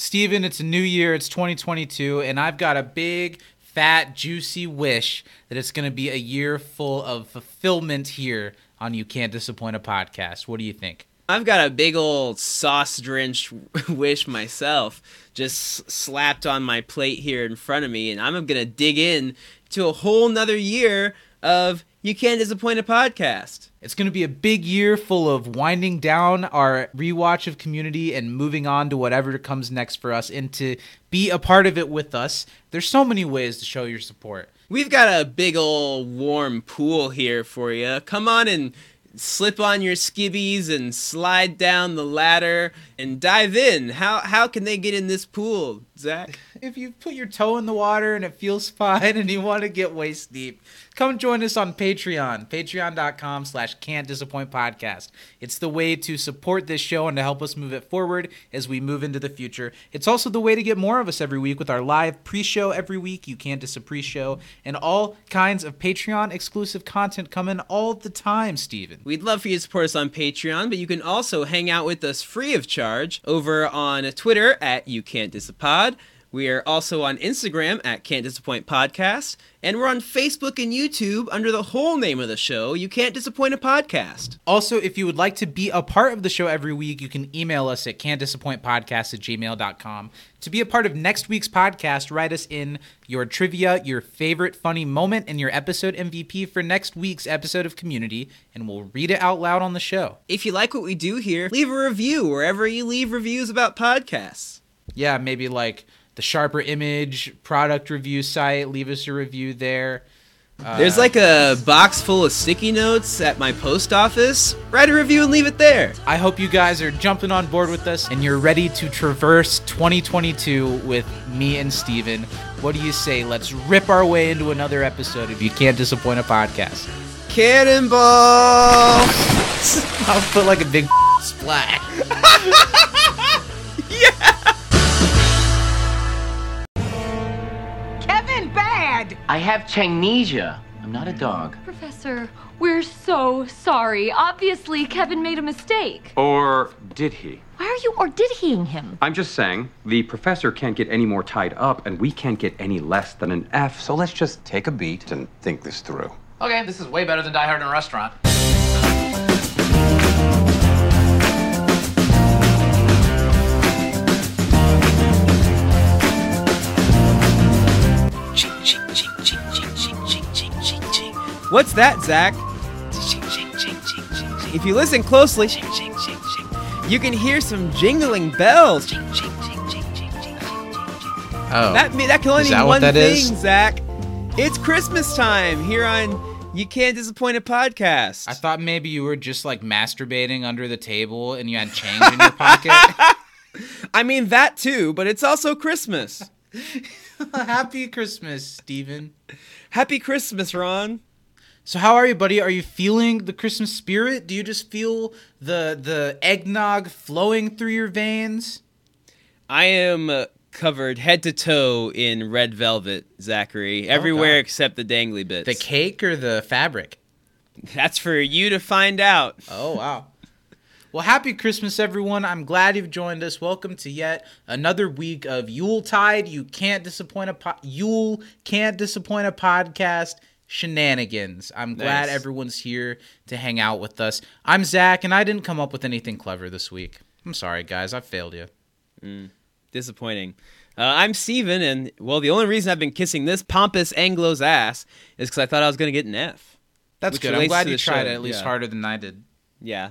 Steven, it's a new year, it's 2022, and I've got a big, fat, juicy wish that it's going to be a year full of fulfillment here on You Can't Disappoint a Podcast. What do you think? I've got a big old sauce drenched wish myself, just slapped on my plate here in front of me, and I'm gonna dig in to a whole nother year of You Can't Disappoint a Podcast. It's going to be a big year full of winding down our rewatch of Community and moving on to whatever comes next for us and to be a part of it with us. There's so many ways to show your support. We've got a big old warm pool here for you. Come on and slip on your skibbies and slide down the ladder and dive in. How how can they get in this pool, Zach? If you put your toe in the water and it feels fine and you want to get waist deep, come join us on Patreon, patreon.com slash can't disappoint podcast. It's the way to support this show and to help us move it forward as we move into the future. It's also the way to get more of us every week with our live pre-show every week, You Can't Dis a Pre-Show, and all kinds of Patreon exclusive content coming all the time, Steven. We'd love for you to support us on Patreon, but you can also hang out with us free of charge over on Twitter at You Can't Disapod. We are also on Instagram at Can't Disappoint Podcast, and we're on Facebook and YouTube under the whole name of the show, You Can't Disappoint a Podcast. Also, if you would like to be a part of the show every week, you can email us at can'tdisappointpodcast at gmail.com. To be a part of next week's podcast, write us in your trivia, your favorite funny moment, and your episode MVP for next week's episode of Community, and we'll read it out loud on the show. If you like what we do here, leave a review wherever you leave reviews about podcasts. Yeah, maybe like the Sharper Image product review site. Leave us a review there. Uh, There's like a box full of sticky notes at my post office. Write a review and leave it there. I hope you guys are jumping on board with us and you're ready to traverse 2022 with me and Steven. What do you say? Let's rip our way into another episode If You Can't Disappoint a Podcast. Cannonball! I'll put like a big splat. Kevin, bad! I have Changnesia. I'm not a dog. Professor, we're so sorry. Obviously, Kevin made a mistake. Or did he? Why are you or did heing him? I'm just saying, the professor can't get any more tied up, and we can't get any less than an F, so let's just take a beat and think this through. Okay, this is way better than Die Hard in a Restaurant. What's that, Zach? If you listen closely, you can hear some jingling bells. Oh. That that can only Is mean that what one that thing, is? Zach. It's Christmas time here on You Can't Disappoint a Podcast. I thought maybe you were just like masturbating under the table and you had change in your pocket. I mean that too, but it's also Christmas. Happy Christmas, Steven. Happy Christmas, Ron. So how are you, buddy? Are you feeling the Christmas spirit? Do you just feel the the eggnog flowing through your veins? I am uh, covered head to toe in red velvet, Zachary. Everywhere God. except the dangly bits. The cake or the fabric? That's for you to find out. Oh wow. Well, happy Christmas, everyone. I'm glad you've joined us. Welcome to yet another week of Yule Tide. You can't disappoint a po- Yule can't disappoint a podcast shenanigans. I'm glad Nice. everyone's here to hang out with us. I'm Zach, and I didn't come up with anything clever this week. I'm sorry, guys. I failed you. Disappointing. Uh, I'm Steven, and well, the only reason I've been kissing this pompous Anglo's ass is because I thought I was going to get an F. That's good. I'm glad you tried show, it at least yeah. harder than I did. Yeah.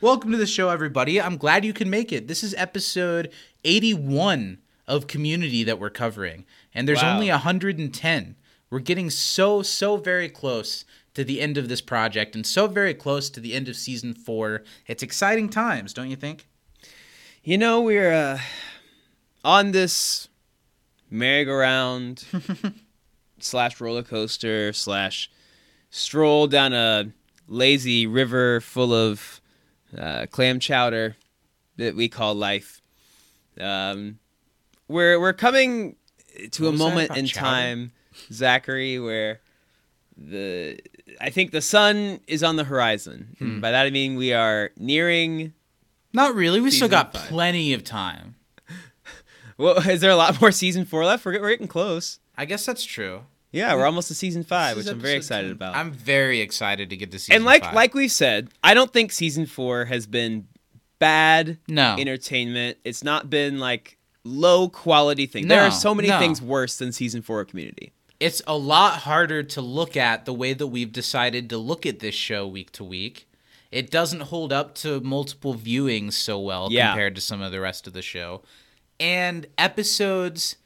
Welcome to the show, everybody. I'm glad you can make it. This is episode 81 of Community that we're covering, and there's Wow. only 110. We're getting so, so very close to the end of this project and so very close to the end of season four. It's exciting times, don't you think? You know, we're uh, on this merry-go-round slash roller coaster slash stroll down a lazy river full of uh, clam chowder that we call life. Um, we're we're coming to What a moment in chowder? time, Zachary, where the I think the sun is on the horizon. Hmm. By that I mean we are nearing Not really. We still got five. plenty of time. Well, is there a lot more season four left? We're, we're getting close. I guess that's true. Yeah, we're almost to season five, which I'm very excited 10. about. I'm very excited to get to season and like five. like we've said, I don't think season four has been bad no, entertainment. It's not been like low quality thing. there are so many no. things worse than season four of Community. It's a lot harder to look at the way that we've decided to look at this show week to week. It doesn't hold up to multiple viewings so well Yeah. compared to some of the rest of the show. And episodes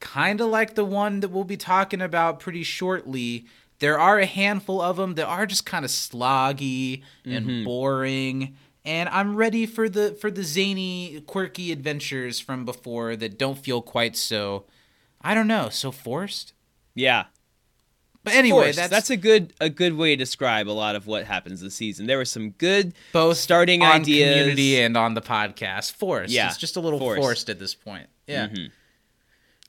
kind of like the one that we'll be talking about pretty shortly. There are a handful of them that are just kind of sloggy and mm-hmm. boring. And I'm ready for the for the zany, quirky adventures from before that don't feel quite so I don't know, so forced. Yeah. But anyway, that's, that's a good a good way to describe a lot of what happens this season. There were some good both starting on ideas. community and on the podcast. Forced. Yeah, It's just a little forced. forced, at this point. Yeah. Mhm.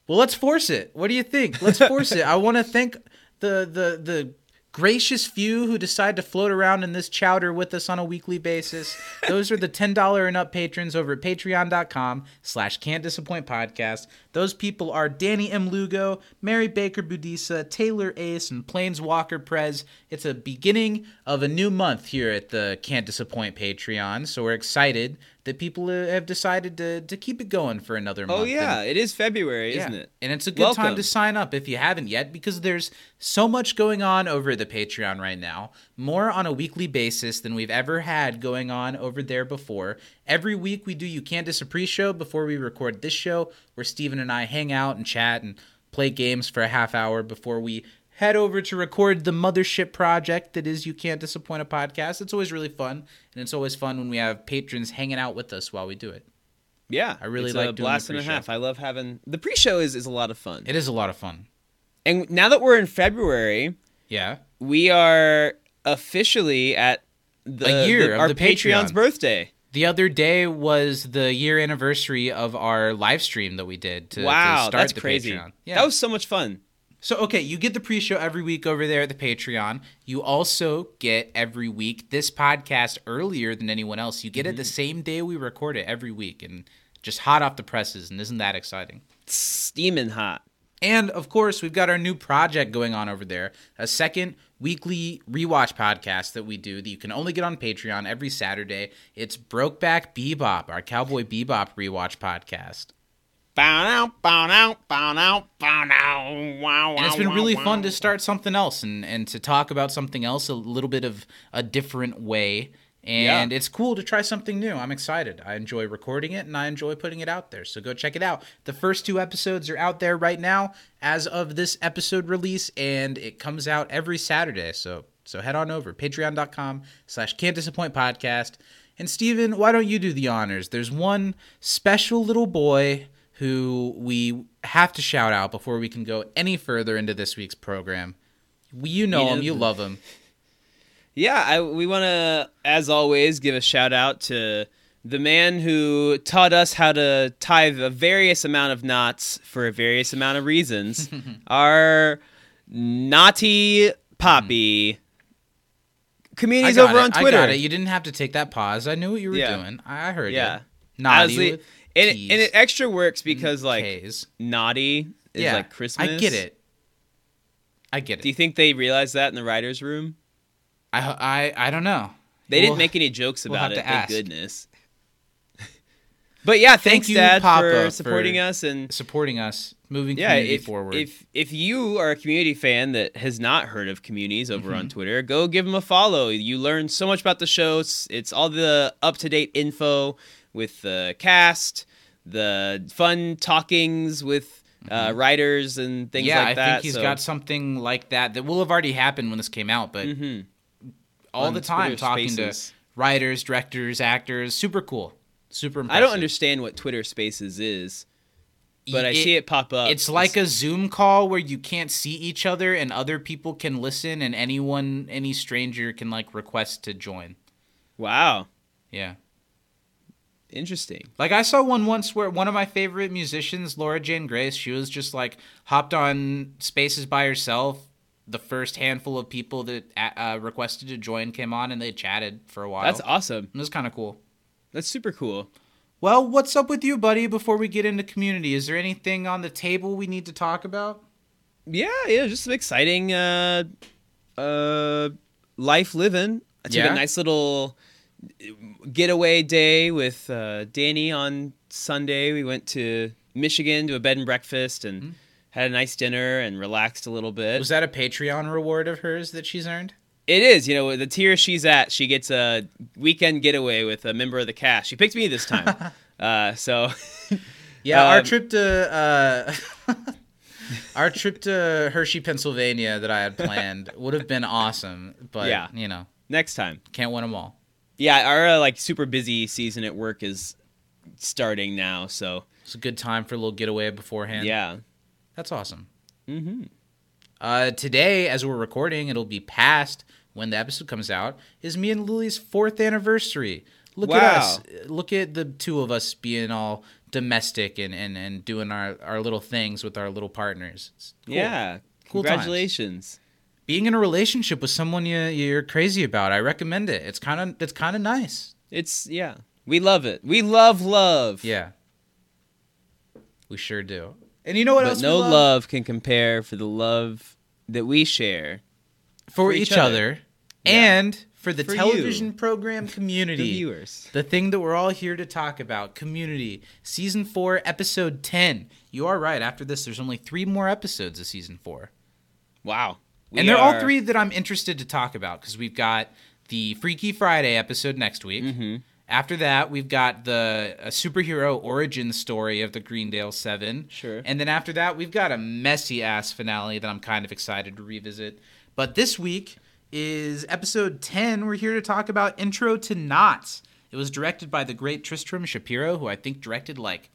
Well, let's force it. What do you think? Let's force it. I want to thank the the the gracious few who decide to float around in this chowder with us on a weekly basis. Those are the $10 and up patrons over at patreon.com slash can't disappoint podcast. Those people are Danny M. Lugo, Mary Baker Budisa, Taylor Ace, and Planeswalker Prez. It's a beginning of a new month here at the Can't Disappoint Patreon, so we're excited that people uh, have decided to, to keep it going for another month. Oh And- yeah, it is February, isn't it? And it's a good time to sign up if you haven't yet because there's so much going on over the Patreon right now. More on a weekly basis than we've ever had going on over there before. Every week we do You Can't Diss a pre-show before we record this show where Steven and I hang out and chat and play games for a half hour before we head over to record the mothership project that is You Can't Disappoint a podcast. It's always really fun and it's always fun when we have patrons hanging out with us while we do it. Yeah, I really it's like a blast and a half. I love having the pre-show is is a lot of fun. It is a lot of fun. And now that we're in February, Yeah. we are officially at the A year the- of our the Patreon's Patreon. birthday. The other day was the year anniversary of our live stream that we did to, to wow, start that's the crazy. Patreon. Yeah. That was so much fun. So okay, you get the pre-show every week over there at the Patreon. You also get every week this podcast earlier than anyone else. You get it the Mm-hmm. same day we record it every week and just hot off the presses and isn't that exciting? Steaming hot. And of course, we've got our new project going on over there a second weekly rewatch podcast that we do that you can only get on Patreon every Saturday. It's Brokeback Bebop, our Cowboy Bebop rewatch podcast. Bow out, bow out, bow out, bow out. Wow, And it's been really fun to start something else and, and to talk about something else a little bit of a different way. And Yeah. it's cool to try something new. I'm excited. I enjoy recording it and I enjoy putting it out there. So go check it out. The first two episodes are out there right now as of this episode release, and it comes out every Saturday. So so head on over, patreon.com slash can't disappoint podcast. And Steven, why don't you do the honors? There's one special little boy who we have to shout out before we can go any further into this week's program. You know him, you love him. Yeah, I, we want to, as always, give a shout out to the man who taught us how to tie a various amount of knots for a various amount of reasons. Our naughty poppy. Communities over it, on Twitter. I got it. You didn't have to take that pause. I knew what you were Yeah. doing. I heard Yeah. you. Naughty Honestly, with and, it, and it extra works because like K's. naughty is yeah, like Christmas. I get it. I get it. Do you think they realized that in the writers' room? I, I I don't know. They We'll- didn't make any jokes we'll about it. to Thank goodness. but yeah, thanks, you, Dad, Papa, for for- supporting us and supporting us, moving yeah. community If, forward. if if you are a community fan that has not heard of communities over Mm-hmm. on Twitter, go give them a follow. You learn so much about the show. It's, it's all the up to date info with the cast, the fun talkings with uh, writers and things Mm-hmm. yeah, like I that. think he's so- got something like that that will have already happened when this came out, but Mhm. all On the time Twitter talking Spaces. to writers, directors, actors, super cool, super. Impressive. I don't understand what Twitter Spaces is, but I see it pop up. It's like a Zoom call where you can't see each other and other people can listen and anyone any stranger can like request to join. wow, Yeah. Interesting. Like I saw one once where one of my favorite musicians, Laura Jane Grace, she was just like hopped on Spaces by herself. The first handful of people that uh, requested to join came on and they chatted for a while. That's awesome. It was kind of cool. That's super cool. Well, what's up with you, buddy? Before we get into community, is there anything on the table we need to talk about? Yeah, yeah, just some exciting uh uh life living. I took Yeah? a nice little getaway day with uh, Danny on Sunday. We went to Michigan to a bed and breakfast and had a nice dinner and relaxed a little bit. Was that a Patreon reward of hers that she's earned? It is, you know, the tier she's at, she gets a weekend getaway with a member of the cast. She picked me this time. uh, so Yeah, our Um, trip to uh, our trip to Hershey, Pennsylvania, that I had planned would have been awesome, but Yeah. you know, next time. can't win them all. Yeah, our uh, like super busy season at work is starting now, so It's a good time for a little getaway beforehand. yeah. That's awesome. Mm-hmm. Uh, today, as we're recording, it'll be past when the episode comes out, is me and Lily's fourth anniversary. Look at us. Look at the two of us being all domestic and, and, and doing our, our little things with our little partners. Cool. Yeah. Cool times. Being in a relationship with someone you, you're crazy about, I recommend it. It's kind of it's kind of nice. It's yeah. We love it. We love love. Yeah. We sure do. And you know what But else? no we love? love can compare for the love that we share. for, for each, each other, other. and for the For you. television program The community. viewers. The thing that we're all here to talk about, community, season four, episode ten. You are right. After this, there's only three more episodes of season four, Wow. We and they're all three that I'm interested to talk about because we've got the Freaky Friday episode next week. Mm-hmm. After that, we've got the a superhero origin story of the Greendale Seven. Sure. And then after that, we've got a messy ass finale that I'm kind of excited to revisit. But this week is episode 10. We're here to talk about Intro to Knots. It was directed by the great Tristram Shapeero, who I think directed like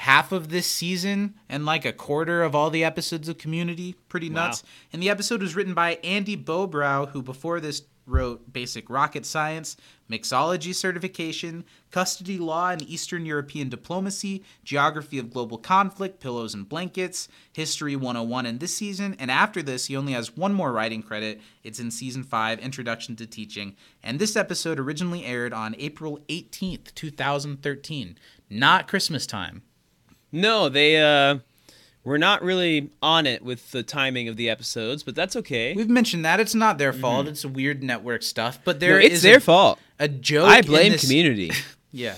half of this season and like a quarter of all the episodes of Community. Pretty nuts. And the episode was written by Andy Bobrow, who before this wrote Basic Rocket Science, Mixology Certification, Custody Law and Eastern European Diplomacy, Geography of Global Conflict, Pillows and Blankets, History 101 in this season, and after this, he only has one more writing credit. It's in Season 5, Introduction to Teaching. And this episode originally aired on April 18th, 2013, not Christmas time. No, they uh we're not really on it with the timing of the episodes, but that's okay. We've mentioned that. It's not their fault. It's weird network stuff. But there Mm-hmm. No, is it's their a, fault. a joke. I blame this- community. Yeah.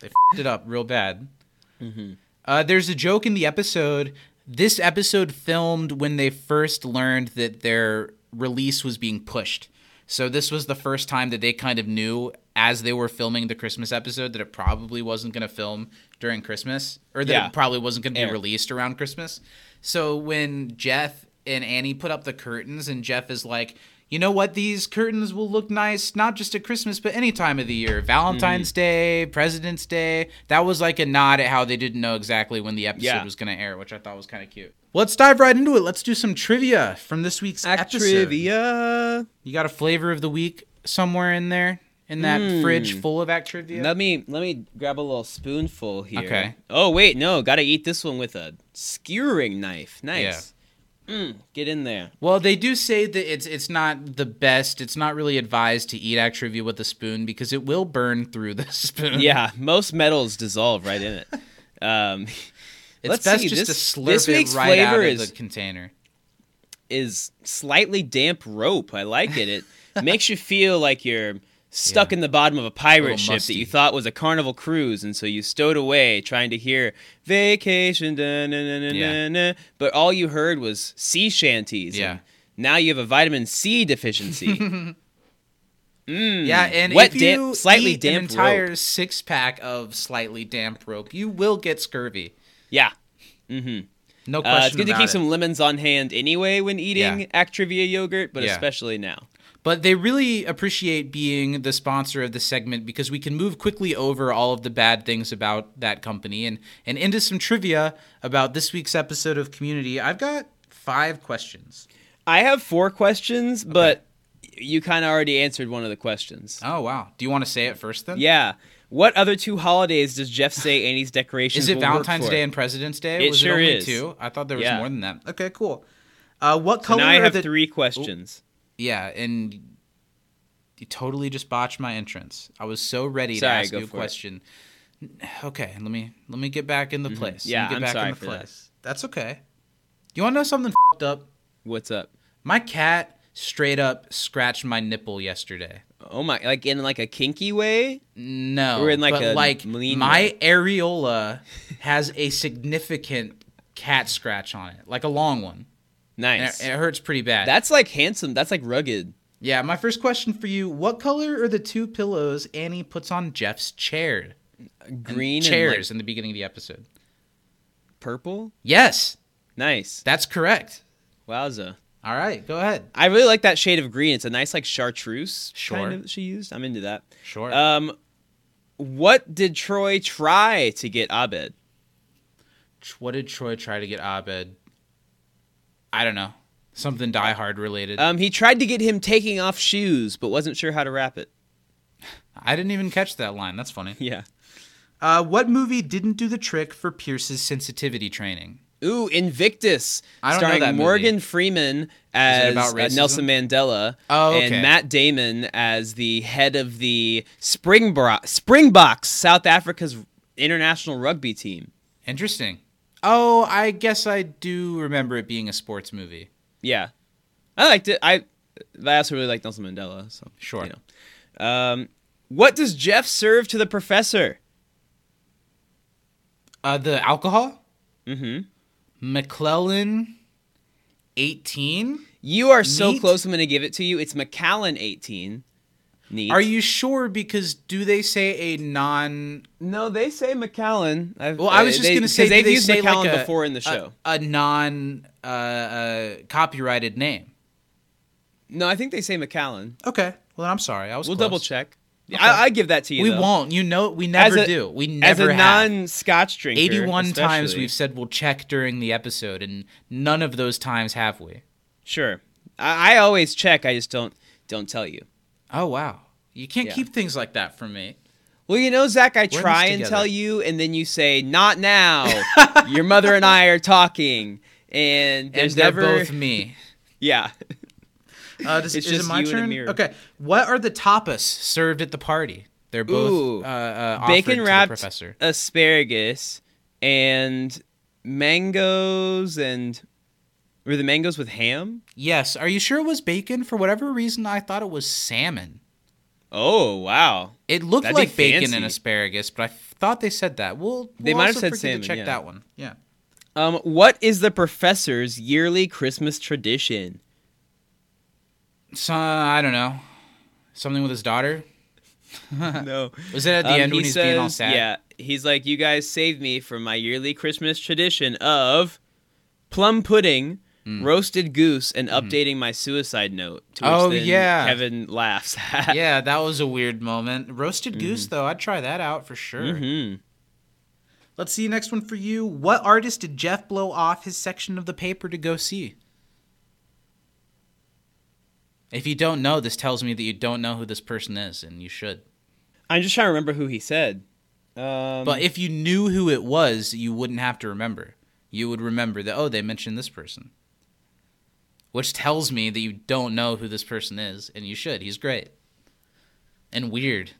They f***ed it up real bad. Uh, there's a joke in the episode. This episode filmed when they first learned that their release was being pushed. So this was the first time that they kind of knew as they were filming the Christmas episode that it probably wasn't going to film during Christmas or that Yeah. it probably wasn't going to be Air. released around Christmas. So when Jeff and Annie put up the curtains and Jeff is like, "You know what? These curtains will look nice not just at Christmas but any time of the year. Valentine's Mm-hmm. Day, President's Day." That was like a nod at how they didn't know exactly when the episode Yeah. was going to air, which I thought was kind of cute. Let's dive right into it. Let's do some trivia from this week's Act episode. trivia. You got a flavor of the week somewhere in there in that Hmm. fridge full of act trivia? Let me let me grab a little spoonful here. Okay. Oh wait, no, gotta eat this one with a skewering knife. Nice. Mm, get in there. Well, they do say that it's it's not the best. It's not really advised to eat act trivia with a spoon because it will burn through the spoon. Yeah, most metals dissolve right in it. Um, it's let's best see, just this- to slurp this it week's right out flavor of is- the container. is slightly damp rope. I like it. It makes you feel like you're stuck in the bottom of a pirate Little ship that you thought was a carnival cruise, and so you stowed away trying to hear vacation, da, na, na, Yeah. na, but all you heard was sea shanties. Yeah. Now you have a vitamin C deficiency. Mm, Yeah, and wet, if you damp, slightly eat damp an entire rope. six pack of slightly damp rope, you will get scurvy. Yeah. Mm-hmm. No question Uh, it's good to keep it. some lemons on hand anyway when eating Yeah. Actrivia yogurt, but Yeah. especially now. But they really appreciate being the sponsor of the segment because we can move quickly over all of the bad things about that company and, and into some trivia about this week's episode of Community. I've got five questions. I have four questions, but you kind of already answered one of the questions. Oh, wow. Do you want to say it first then? Yeah. What other two holidays does Jeff say Annie's decorations Is it Valentine's? Day and President's Day? It was sure it only is. two? I thought there was Yeah. more than that. Okay, cool. Uh, what So color now I have the three questions. Yeah, and you totally just botched my entrance. I was so ready Sorry, to ask you a for it. question. Okay, let me let me get back in the place. Mm-hmm. Yeah, get I'm back sorry in the for that. That's okay. You want to know something up? What's up? My cat straight up scratched my nipple yesterday. Oh my! Like in like a kinky way? No, Or in, like, but a like my areola has a significant cat scratch on it, like a long one. And Nice. it, it hurts pretty bad. That's like handsome. That's like rugged. yeah. My first question for you: What color are the two pillows Annie puts on Jeff's chair? And Green chairs and like in the beginning of the episode. purple. Yes, Nice. that's correct. Wowza. All right, go ahead. I really like that shade of green. It's a nice like chartreuse Sure. kind of that she used. I'm into that. Sure. Um, what did Troy try to get Abed? what did Troy try to get Abed? I don't know. Something Die Hard related. Um, he tried to get him taking off shoes, but wasn't sure how to wrap it. I didn't even catch that line. That's funny. Yeah. Uh, what movie didn't do the trick for Pierce's sensitivity training? Ooh, Invictus, I don't know starring that movie. Morgan Freeman as uh. Nelson Mandela Oh, okay. and Matt Damon as the head of the Springbok Springboks, South Africa's international rugby team. Interesting. Oh, I guess I do remember it being a sports movie. Yeah, I liked it. I, I also really like Nelson Mandela. So Sure. you know. Um, what does Jeff serve to the professor? Uh, the alcohol? Mm-hmm. McClellan 18? You are so Neat. close. I'm going to give it to you. It's Macallan 18. Neat. Are you sure? Because do they say a non. No, they say Macallan. I've, Well, I was just they- going to say, they've they used say Macallan like a, before in the show. A, non uh, uh, copyrighted name. no, I think they say Macallan. Okay. Well, I'm sorry. I was We'll close. double check. I, I give that to you. We though. won't. You know, we never a- do. We never. As a have. non-Scotch drinker, 81 times we've said we'll check during the episode, and none of those times have we. sure. I, I always check. I just don't don't tell you. Oh, wow. You can't Yeah. keep things like that from me. Well, you know, Zach, I in try and tell you, and then you say, "Not now." Your mother and I are talking, and And there's they're never. both me. Yeah. Uh, does, It's is just it my and turn? Okay. What are the tapas served at the party? They're both Ooh. uh, uh, Bacon wrapped professor. asparagus and mangoes and were the mangoes with ham? Yes. Are you sure it was bacon? For whatever reason, I thought it was salmon. Oh wow! It looked That'd like bacon and asparagus, but I thought they said that. We'll, They we'll might have said salmon, to check yeah. that one. Yeah. Um, what is the professor's yearly Christmas tradition? So I don't know. Something with his daughter. no, Was it at the Um, end he when he's says, being all sad? Yeah, he's like, "You guys saved me from my yearly Christmas tradition of plum pudding." Roasted goose and updating my suicide note. To which. Oh, yeah. Kevin laughs. at. yeah, that was a weird moment. Roasted goose, though, I'd try that out for sure. hmm Let's see next one for you. What artist did Jeff blow off his section of the paper to go see? If you don't know, this tells me that you don't know who this person is, and you should. I'm just trying to remember who he said. Um, But if you knew who it was, you wouldn't have to remember. You would remember that, oh, they mentioned this person. Which tells me that you don't know who this person is, and you should. He's great. And weird.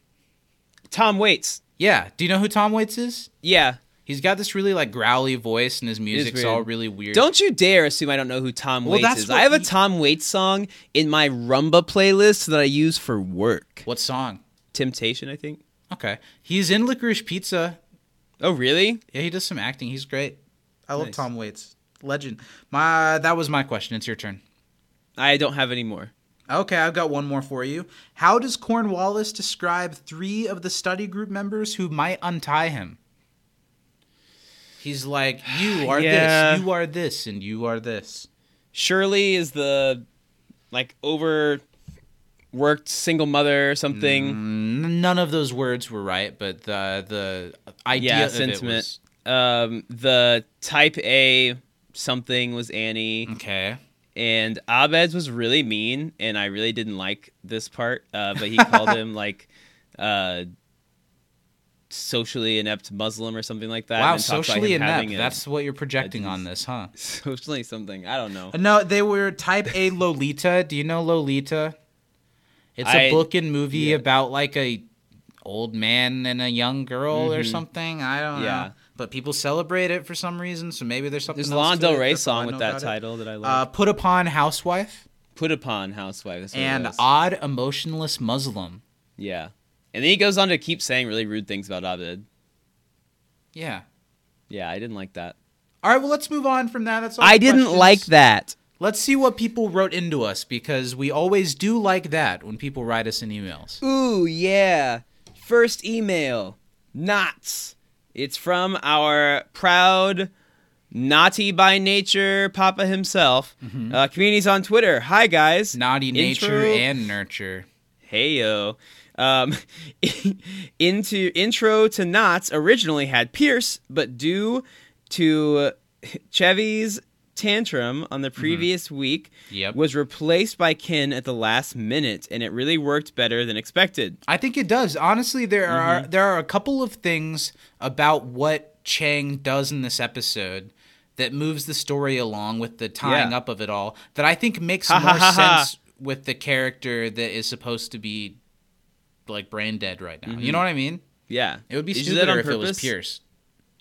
Tom Waits. Yeah. Do you know who Tom Waits is? Yeah. He's got this really like growly voice, and his music's weird. all really weird. Don't you dare assume I don't know who Tom Well, Waits that's is. what I have a Tom Waits song in my Rumba playlist that I use for work. What song? Temptation, I think. Okay. He's in Licorice Pizza. Oh, really? Yeah, he does some acting. He's great. I love Nice. Tom Waits. Legend. My that was my question. It's your turn. I don't have any more. Okay, I've got one more for you. How does Cornwallis describe three of the study group members who might untie him? He's like, you are Yeah. this, you are this, and you are this. Shirley is the like overworked single mother or something. N- None of those words were right, but the the idea yeah, of sentiment. was Um, the type A something was Annie, okay. and Abed's was really mean, and I really didn't like this part. Uh, but he called him like uh, socially inept Muslim or something like that. Wow, socially inept. a- That's what you're projecting on this, huh? socially something. I don't know. No, they were type A Lolita. Do you know Lolita? It's a book and movie yeah. about like a old man and a young girl or something. I don't Mm-hmm. Yeah. know. But people celebrate it for some reason, so maybe there's something. There's Lana Del. Rey That's all I song with that about it. title that I Uh, love. put upon housewife Put upon housewife. That's what it and odd emotionless Muslim. yeah. And then he goes on to keep saying really rude things about Abed. Yeah. Yeah, I didn't like that. All right. Well, let's move on from that. That's all. I didn't questions. like that. Let's see what people wrote into us because we always do like that when people write us in emails. Ooh, yeah. First email. Knots. It's from our proud, naughty by nature Papa himself. Uh, communities on Twitter. Hi, guys. Naughty nature and nurture. Hey yo. Um, into intro to Knots originally had Pierce, but due to Chevy's tantrum on the mm-hmm. previous week, Yep. was replaced by Ken at the last minute, and it really worked better than expected. I think it does. Honestly, there are mm-hmm. there are a couple of things about what Chang does in this episode that moves the story along with the tying Yeah. up of it all that I think makes Ha, more ha, ha. sense with the character that is supposed to be like brain dead right now. You mm-hmm. know what I mean? Yeah, It would be Did you do that stupider if it was? Pierce.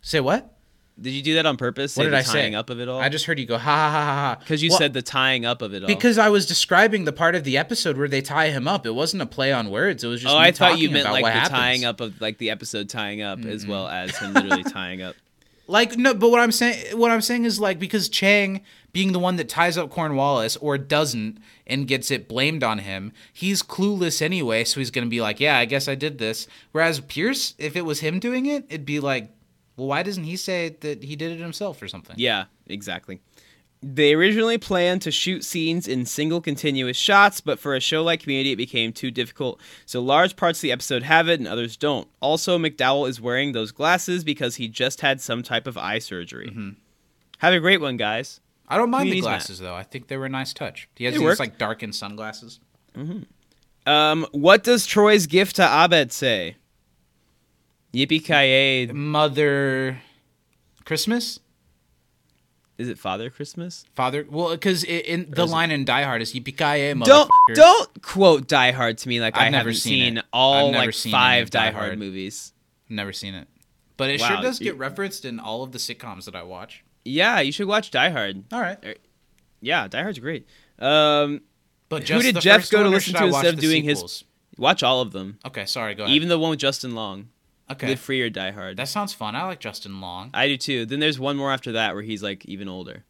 Say what? Did you do that on purpose? What did I say? up of it all? I just heard you go ha ha ha ha because you Well, said the tying up of it all. because I was describing the part of the episode where they tie him up. It wasn't a play on words. It was just oh, me I thought you meant like the happens. tying up of like the episode tying up as well as him literally tying up. Like no, but what I'm saying, what I'm saying is like because Chang being the one that ties up Cornwallis or doesn't and gets it blamed on him, he's clueless anyway. So he's gonna be like, yeah, I guess I did this. Whereas Pierce, if it was him doing it, it'd be like, well, why doesn't he say that he did it himself or something? Yeah, exactly. They originally planned to shoot scenes in single continuous shots, but for a show like Community, it became too difficult. So large parts of the episode have it and others don't. Also, McDowell is wearing those glasses because he just had some type of eye surgery. Mm-hmm. Have a great one, guys. I don't mind the Community's glasses though. I think they were a nice touch. He has They these work. like darkened sunglasses. Um, what does Troy's gift to Abed say? Yippee ki Mother Christmas. Is it Father Christmas? Father, well, because in the line in Die Hard is "Yippee ki Don't don't quote Die Hard to me like I've I never haven't seen seen, all like seen five Die Die Hard Hard. movies. Never seen it, but it Wow, sure does get referenced in all of the sitcoms that I watch. Yeah, you should watch Die Hard. All right, Yeah, Die Hard's great. Um, but Who did the Jeff first go to listen to instead of doing his- watch all of them, Okay, sorry, go ahead. even the one with Justin Long. Okay, Live Free or Die Hard. that sounds fun. I like Justin Long. I do too. Then there's one more after that where he's like even older.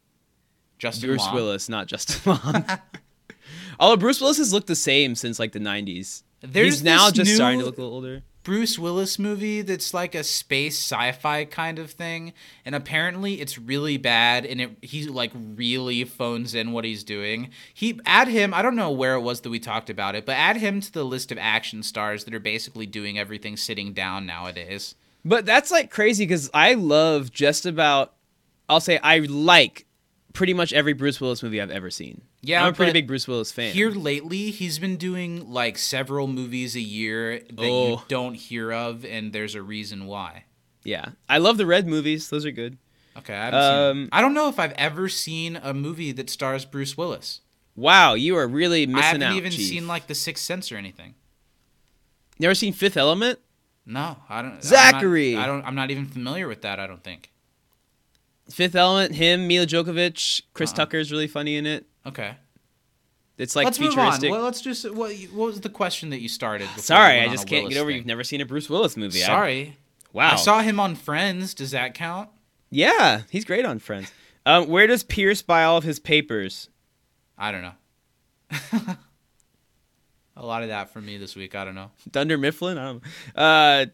Justin Bruce Long. Willis, not Justin Long. Although Bruce Willis has looked the same since like the 90s. There's he's now just new- starting to look a little older. Bruce Willis movie that's like a space sci-fi kind of thing, and apparently it's really bad, and it he like really phones in what he's doing. He add him. I don't know where it was that we talked about it, but add him to the list of action stars that are basically doing everything sitting down nowadays. But that's like crazy because I love just about, I'll say I like pretty much every Bruce Willis movie I've ever seen. Yeah, I'm a pretty big Bruce Willis fan. Here lately, he's been doing like several movies a year that you Oh. don't hear of, and there's a reason why. yeah, I love the Red movies; those are good. Okay, I. Um. I don't know if I've ever seen a movie that stars Bruce Willis. Wow, you are really missing out. I haven't out. even Chief. seen like The Sixth Sense or anything. Never seen Fifth Element? No, I don't. I'm not- Zachary! I don't. I'm not even familiar with that. I don't think. Fifth Element, him, Milla Jovovich, Chris Uh-uh. Tucker is really funny in it. Okay. It's like let's move futuristic. on. Well, let's just. What, what was the question that you started? Sorry, I just can't Willis get over thing? you've never seen a Bruce Willis movie. I- Sorry. wow. I saw him on Friends. Does that count? yeah, he's great on Friends. Um, where does Pierce buy all of his papers? I don't know. a lot of that for me this week. I don't know. Dunder Mifflin? I don't know. Uh,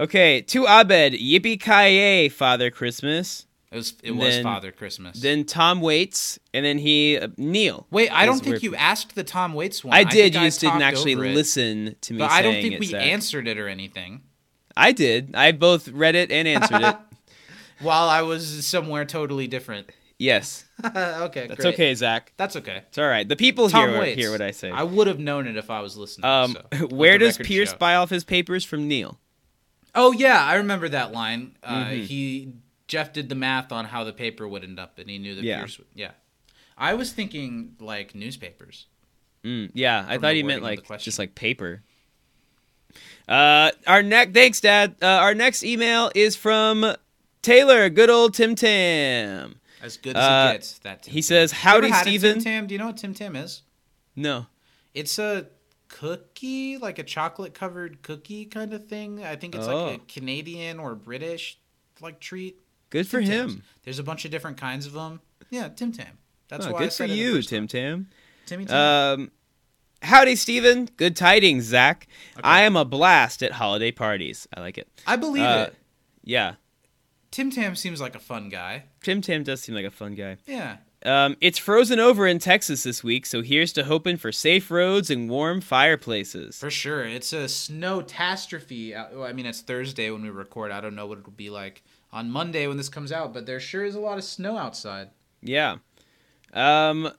okay, to Abed, Yippee Ki Father Christmas. It was. It was Then- Father Christmas. Then Tom Waits, and then he uh, Neil. Wait, I don't think you asked the Tom Waits one. I did. think You just didn't actually listen to me. But I don't think we answered it or anything. I did. I both read it and answered it. While I was somewhere totally different. Yes, okay, that's great. okay, Zach. That's okay. It's all right. The people Tom here Waits. hear what I say. I would have known it if I was listening. um, so where does Pierce show. buy off his papers from Neil? Oh yeah, I remember that line. Uh, Mm-hmm. He Jeff did the math on how the paper would end up, and he knew that Yeah. Pierce. Would, yeah, I was thinking like newspapers. Mm, yeah, I thought he meant like just like paper. Uh, our next, thanks, Dad. Uh, our next email is from Taylor, good old Tim Tam. As good as Uh, it gets. That Tim he Tam. says, "Howdy, ever had a Steven?" Tim Tam. Do you know what Tim Tam is? No. It's a cookie, like a chocolate covered cookie kind of thing. I think it's Oh. like a Canadian or British like treat. Good for Tim him. Tams. There's a bunch of different kinds of them. Yeah, Tim Tam. That's Oh, why I good for it you, Tim. Tam. Timmy Tam. Um, howdy, Steven. Good tidings, Zach. I am a blast at holiday parties. I like it. I believe uh, it. Yeah, Tim Tam seems like a fun guy. Tim Tam does seem like a fun guy. Yeah. Um, it's frozen over in Texas this week, so here's to hoping for safe roads and warm fireplaces. For sure. It's a snow catastrophe. Uh, I mean, it's Thursday when we record. I don't know what it'll be like on Monday when this comes out, but there sure is a lot of snow outside. Yeah. Um,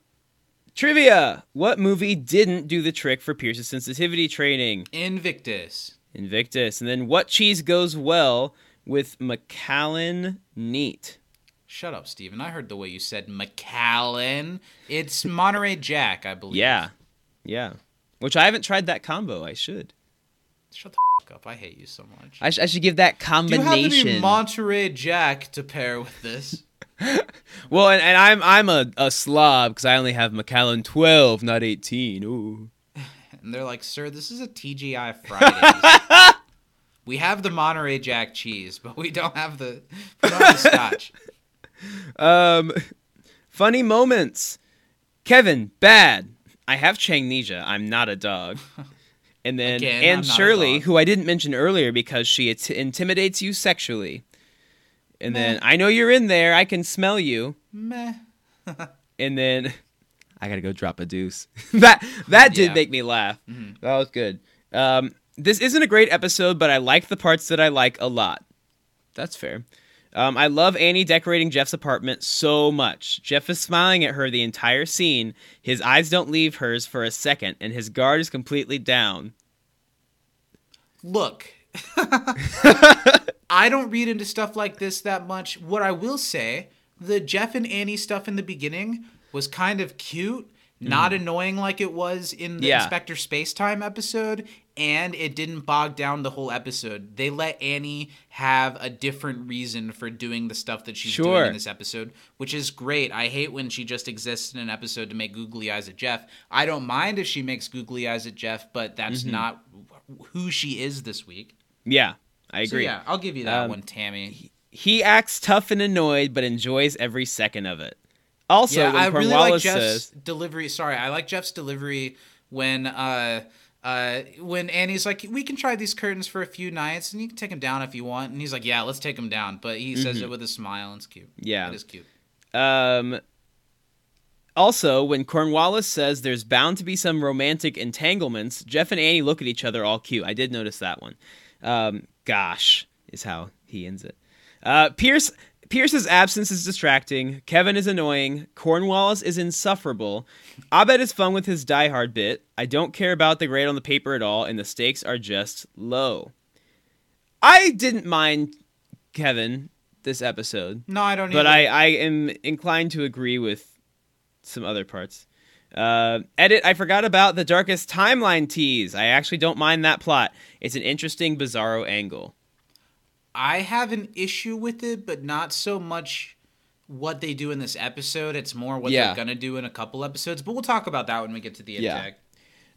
trivia. What movie didn't do the trick for Pierce's sensitivity training? Invictus. Invictus. And then what cheese goes well with McAllen Neat? Shut up, Steven. I heard the way you said McAllen. It's Monterey Jack, I believe. Yeah. Yeah. Which I haven't tried that combo. I should. Shut the up. I hate you so much. I, sh- I should give that combination. Do you have any Monterey Jack to pair with this? well, and, and I'm I'm a, a slob because I only have Macallan 12, not 18. Ooh. And they're like, sir, this is a TGI Fridays. we have the Monterey Jack cheese, but we don't have the, don't have the scotch. Um, funny moments. Kevin, bad. I have Changnesia. I'm not a dog. And then Again, and I'm not a Shirley, who I didn't mention earlier because she it- intimidates you sexually. And then I know you're in there. I can smell you. Meh. And then I gotta go drop a deuce. that that did Yeah. make me laugh. That was good. Um, this isn't a great episode, but I like the parts that I like a lot. That's fair. Um, I love Annie decorating Jeff's apartment so much. Jeff is smiling at her the entire scene. His eyes don't leave hers for a second, and his guard is completely down. Look, I don't read into stuff like this that much. What I will say, the Jeff and Annie stuff in the beginning was kind of cute, not annoying like it was in the Yeah. Inspector Spacetime episode, and it didn't bog down the whole episode. They let Annie have a different reason for doing the stuff that she's doing in this episode, which is great. I hate when she just exists in an episode to make googly eyes at Jeff. I don't mind if she makes googly eyes at Jeff, but that's not who she is this week. Yeah, I So agree. yeah, I'll give you that Um, one, Tammy. He acts tough and annoyed, but enjoys every second of it. Also, yeah, I really like Jeff's says, delivery. Sorry, I like Jeff's delivery when uh uh when Annie's like, we can try these curtains for a few nights, and you can take them down if you want. And he's like, yeah, let's take them down. But he says it with a smile, and it's cute. Mm-hmm. Yeah. it is cute. Um, also, when Cornwallis says there's bound to be some romantic entanglements, Jeff and Annie look at each other all cute. I did notice that one. Um, gosh, is how he ends it. Uh, Pierce. Pierce's absence is distracting. Kevin is annoying. Cornwallis is insufferable. Abed is fun with his Die Hard bit. I don't care about the grade on the paper at all, and the stakes are just low. I didn't mind Kevin this episode No, I don't. but either. I, I am inclined to agree with some other parts. Uh, edit, I forgot about the darkest timeline tease. I actually don't mind that plot. It's an interesting, bizarro angle. I have an issue with it, but not so much what they do in this episode. It's more what Yeah. they're gonna do in a couple episodes. But we'll talk about that when we get to the Yeah.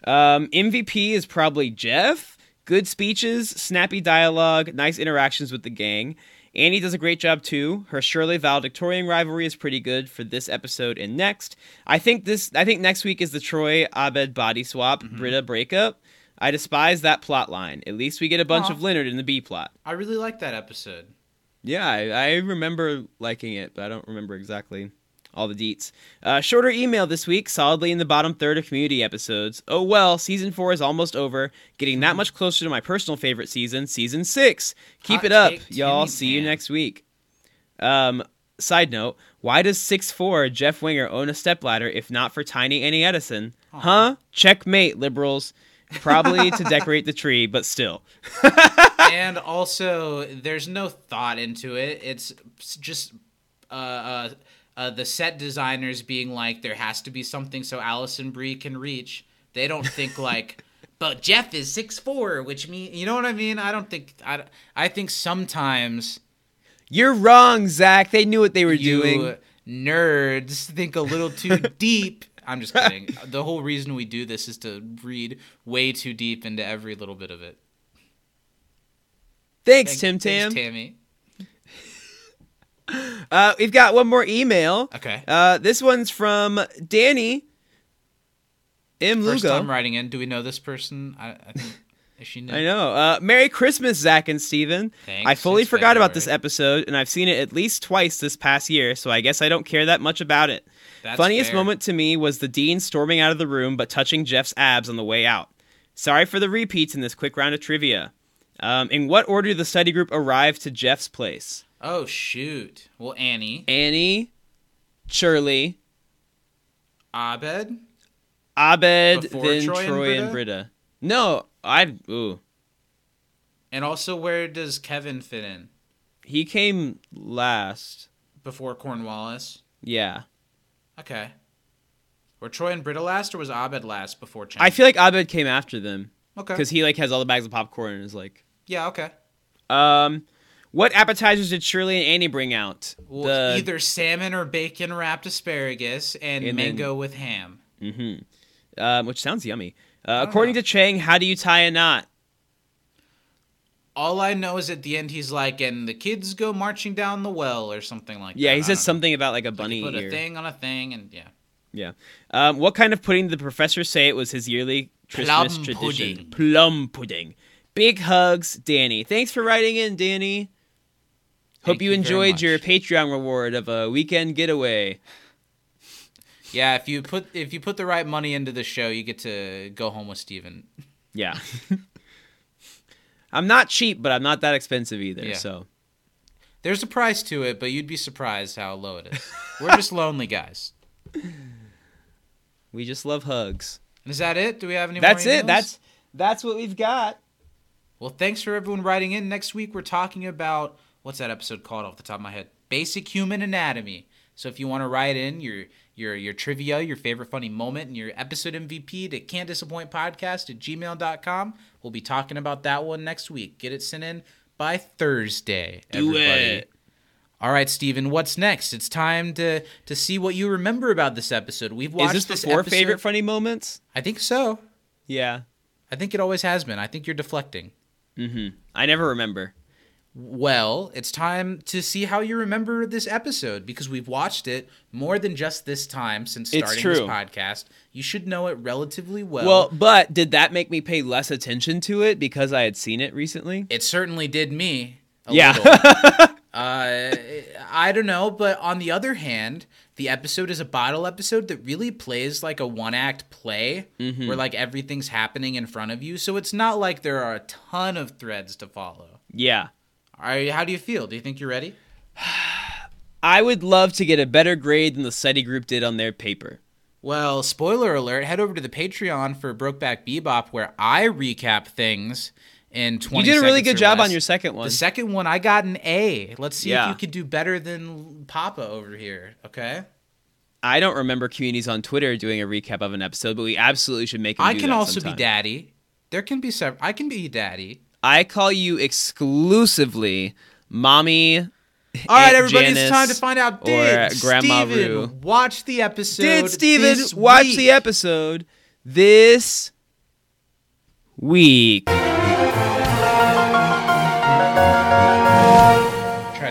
Um, MVP is probably Jeff. Good speeches, snappy dialogue, nice interactions with the gang. Annie does a great job too. Her Shirley valedictorian rivalry is pretty good for this episode and next. I think this. I think next week is the Troy Abed body swap Britta breakup. I despise that plot line. At least we get a bunch Aw. of Leonard in the B plot. I really like that episode. Yeah, I, I remember liking it, but I don't remember exactly all the deets. Uh, shorter email this week, solidly in the bottom third of community episodes. Oh well, season four is almost over, getting that much closer to my personal favorite season, season six. Keep Hot it up, y'all. See you next week. Um, side note: Why does six four Jeff Winger own a stepladder if not for tiny Annie Edison? Huh? Checkmate, liberals. Probably to decorate the tree, but still. and also, there's no thought into it. It's just uh, uh, uh, the set designers being like, there has to be something so Alison Brie can reach. They don't think like but Jeff is six four, which means you know what I mean. I don't think I. I think sometimes You're wrong, Zach. They knew what they were doing. nerds think a little too deep. I'm just kidding. The whole reason we do this is to read way too deep into every little bit of it. Thanks, Thank- Tim thanks, Tam. Tammy. Uh, we've got one more email. Okay. Uh, this one's from Danny M. First time writing in. Do we know this person? I, I think is she new? I know. Uh, Merry Christmas, Zach and Steven. Thanks, I fully forgot about this episode, and I've seen it at least twice this past year, so I guess I don't care that much about it. That's Funniest fair. moment to me was the dean storming out of the room but touching Jeff's abs on the way out. Sorry for the repeats in this quick round of trivia. Um, in what order did the study group arrive to Jeff's place? Oh shoot. Well, Annie, Annie, Shirley, Abed. Abed, Before then Troy Troy, and and Britta. No, I. Ooh, And also, where does Kevin fit in? he came last. Before Cornwallis. Yeah, Okay. Were Troy and Britta last, or was Abed last before Chang? I feel like Abed came after them okay. because he like has all the bags of popcorn and is like, yeah, okay. um, what appetizers did Shirley and Annie bring out? Well, The- either salmon or bacon wrapped asparagus and, And then- mango with ham. um, which sounds yummy. Uh, according to Chang, how do you tie a knot? All I know is at the end he's like, and the kids go marching down the well or something like Yeah, that. Yeah, he says don't know. something about like a Like, bunny he put ear. a thing on a thing, and yeah. Yeah. Um, what kind of pudding did the professor say it was his yearly Christmas Plum tradition? pudding. Plum pudding. Big hugs, Danny. Thanks for writing in, Danny. Hope you you enjoyed your. Patreon reward of a weekend getaway. Yeah, if you put if you put the right money into the show, you get to go home with Steven. Yeah. I'm not cheap, but I'm not that expensive either. Yeah. So There's a price to it, but you'd be surprised how low it is. We're just lonely guys. we just love hugs. Is that it? Do we have any That's more it. That's that's what we've got. Well, thanks for everyone writing in. Next week we're talking about what's that episode called off the top of my head? Basic Human Anatomy. So if you want to write in your your your trivia, your favorite funny moment, and your episode MVP to can't disappoint podcast at gmail.com, we'll be talking about that one next week. Get it sent in by Thursday. Do everybody. it. All right, Steven, what's next? It's time to to see what you remember about this episode. We've Is watched this this before episode- favorite funny moments? I think so. Yeah. I think it always has been. I think you're deflecting. Mm-hmm. I never remember. Well, it's time to see how you remember this episode because we've watched it more than just this time since starting this podcast. You should know it relatively well. Well, but did that make me pay less attention to it because I had seen it recently? it certainly did me. A Yeah. little. uh, I don't know, but on the other hand, the episode is a bottle episode that really plays like a one act play Mm-hmm. where like everything's happening in front of you. So it's not like there are a ton of threads to follow. Yeah. Are how do you feel? Do you think you're ready? I would love to get a better grade than the study group did on their paper. Well, spoiler alert, head over to the Patreon for Brokeback Bebop where I recap things in 20 You did a really good job less. on your second one. The second one, I got an A. Let's see Yeah. if you could do better than Papa over here, okay? I don't remember communities on Twitter doing a recap of an episode, but we absolutely should make. I can also sometime. be daddy. There can be several. I can be daddy. I call you exclusively mommy. All right, Aunt everybody, Janice it's time to find out. or Did Grandma Steven Roo. watch the episode? Did Steven watch week? the episode this week? Tried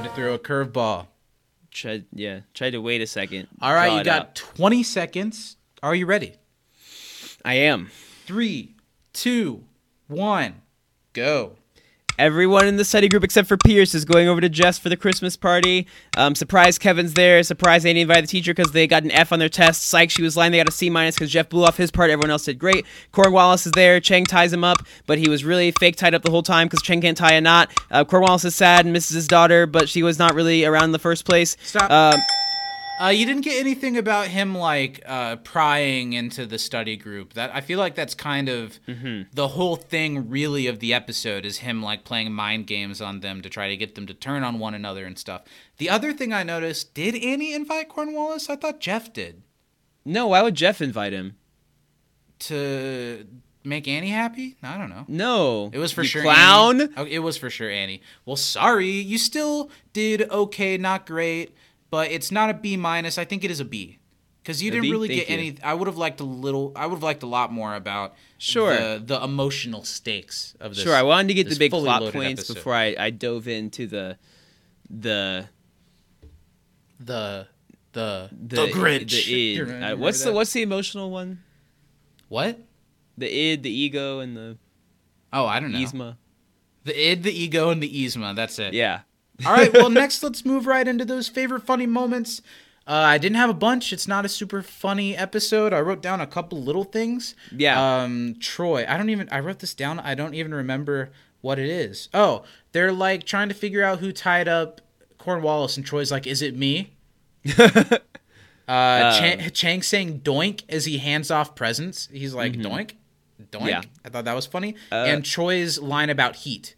to throw a curveball. Tried, yeah, tried to wait a second. All right, you got out. 20 seconds. Are you ready? I am. Three, two, one, go. Everyone in the study group except for Pierce is going over to Jeff's for the Christmas party. Um, surprise Kevin's there. Surprise Annie invited the teacher because they got an F on their test. Psych, she was lying. They got a C minus because Jeff blew off his part. Everyone else did great. Cornwallis is there. Chang ties him up, but he was really fake tied up the whole time because Chang can't tie a knot. Uh, Cornwallis is sad and misses his daughter, but she was not really around in the first place. Stop. Um, Uh, you didn't get anything about him like uh, prying into the study group. That I feel like that's kind of Mm-hmm. the whole thing, really, of the episode is him like playing mind games on them to try to get them to turn on one another and stuff. The other thing I noticed: did Annie invite Cornwallis? I thought Jeff did no, why would Jeff invite him? to make Annie happy? I don't know. No, It was for you sure clown. Annie. Oh, it was for sure Annie. Well, sorry, you still did okay, not great, but it's not a B minus. I think it is a B because you A didn't B? really Thank get you. any. I would have liked a little. I would have liked a lot more about Sure. the, the emotional stakes of this. Sure, I wanted to get the big plot points episode. before I, I dove into the the the the the, the Grinch. The You id. remember Uh, what's the what's the emotional one? what? The id, the ego, and the Oh, I don't know. isma. The id, the ego, and the isma. That's it. Yeah. All right. Well, next let's move right into those favorite funny moments. Uh, I didn't have a bunch. It's not a super funny episode. I wrote down a couple little things. Yeah. Um, Troy. I don't even. I wrote this down. I don't even remember what it is. Oh, they're like trying to figure out who tied up Cornwallis, and Troy's like, "Is it me?" Uh, Chang, Chang saying "doink" as he hands off presents. He's like, "Doink, doink." Mm-hmm. Yeah. I thought that was funny. Uh, and Troy's line about heat.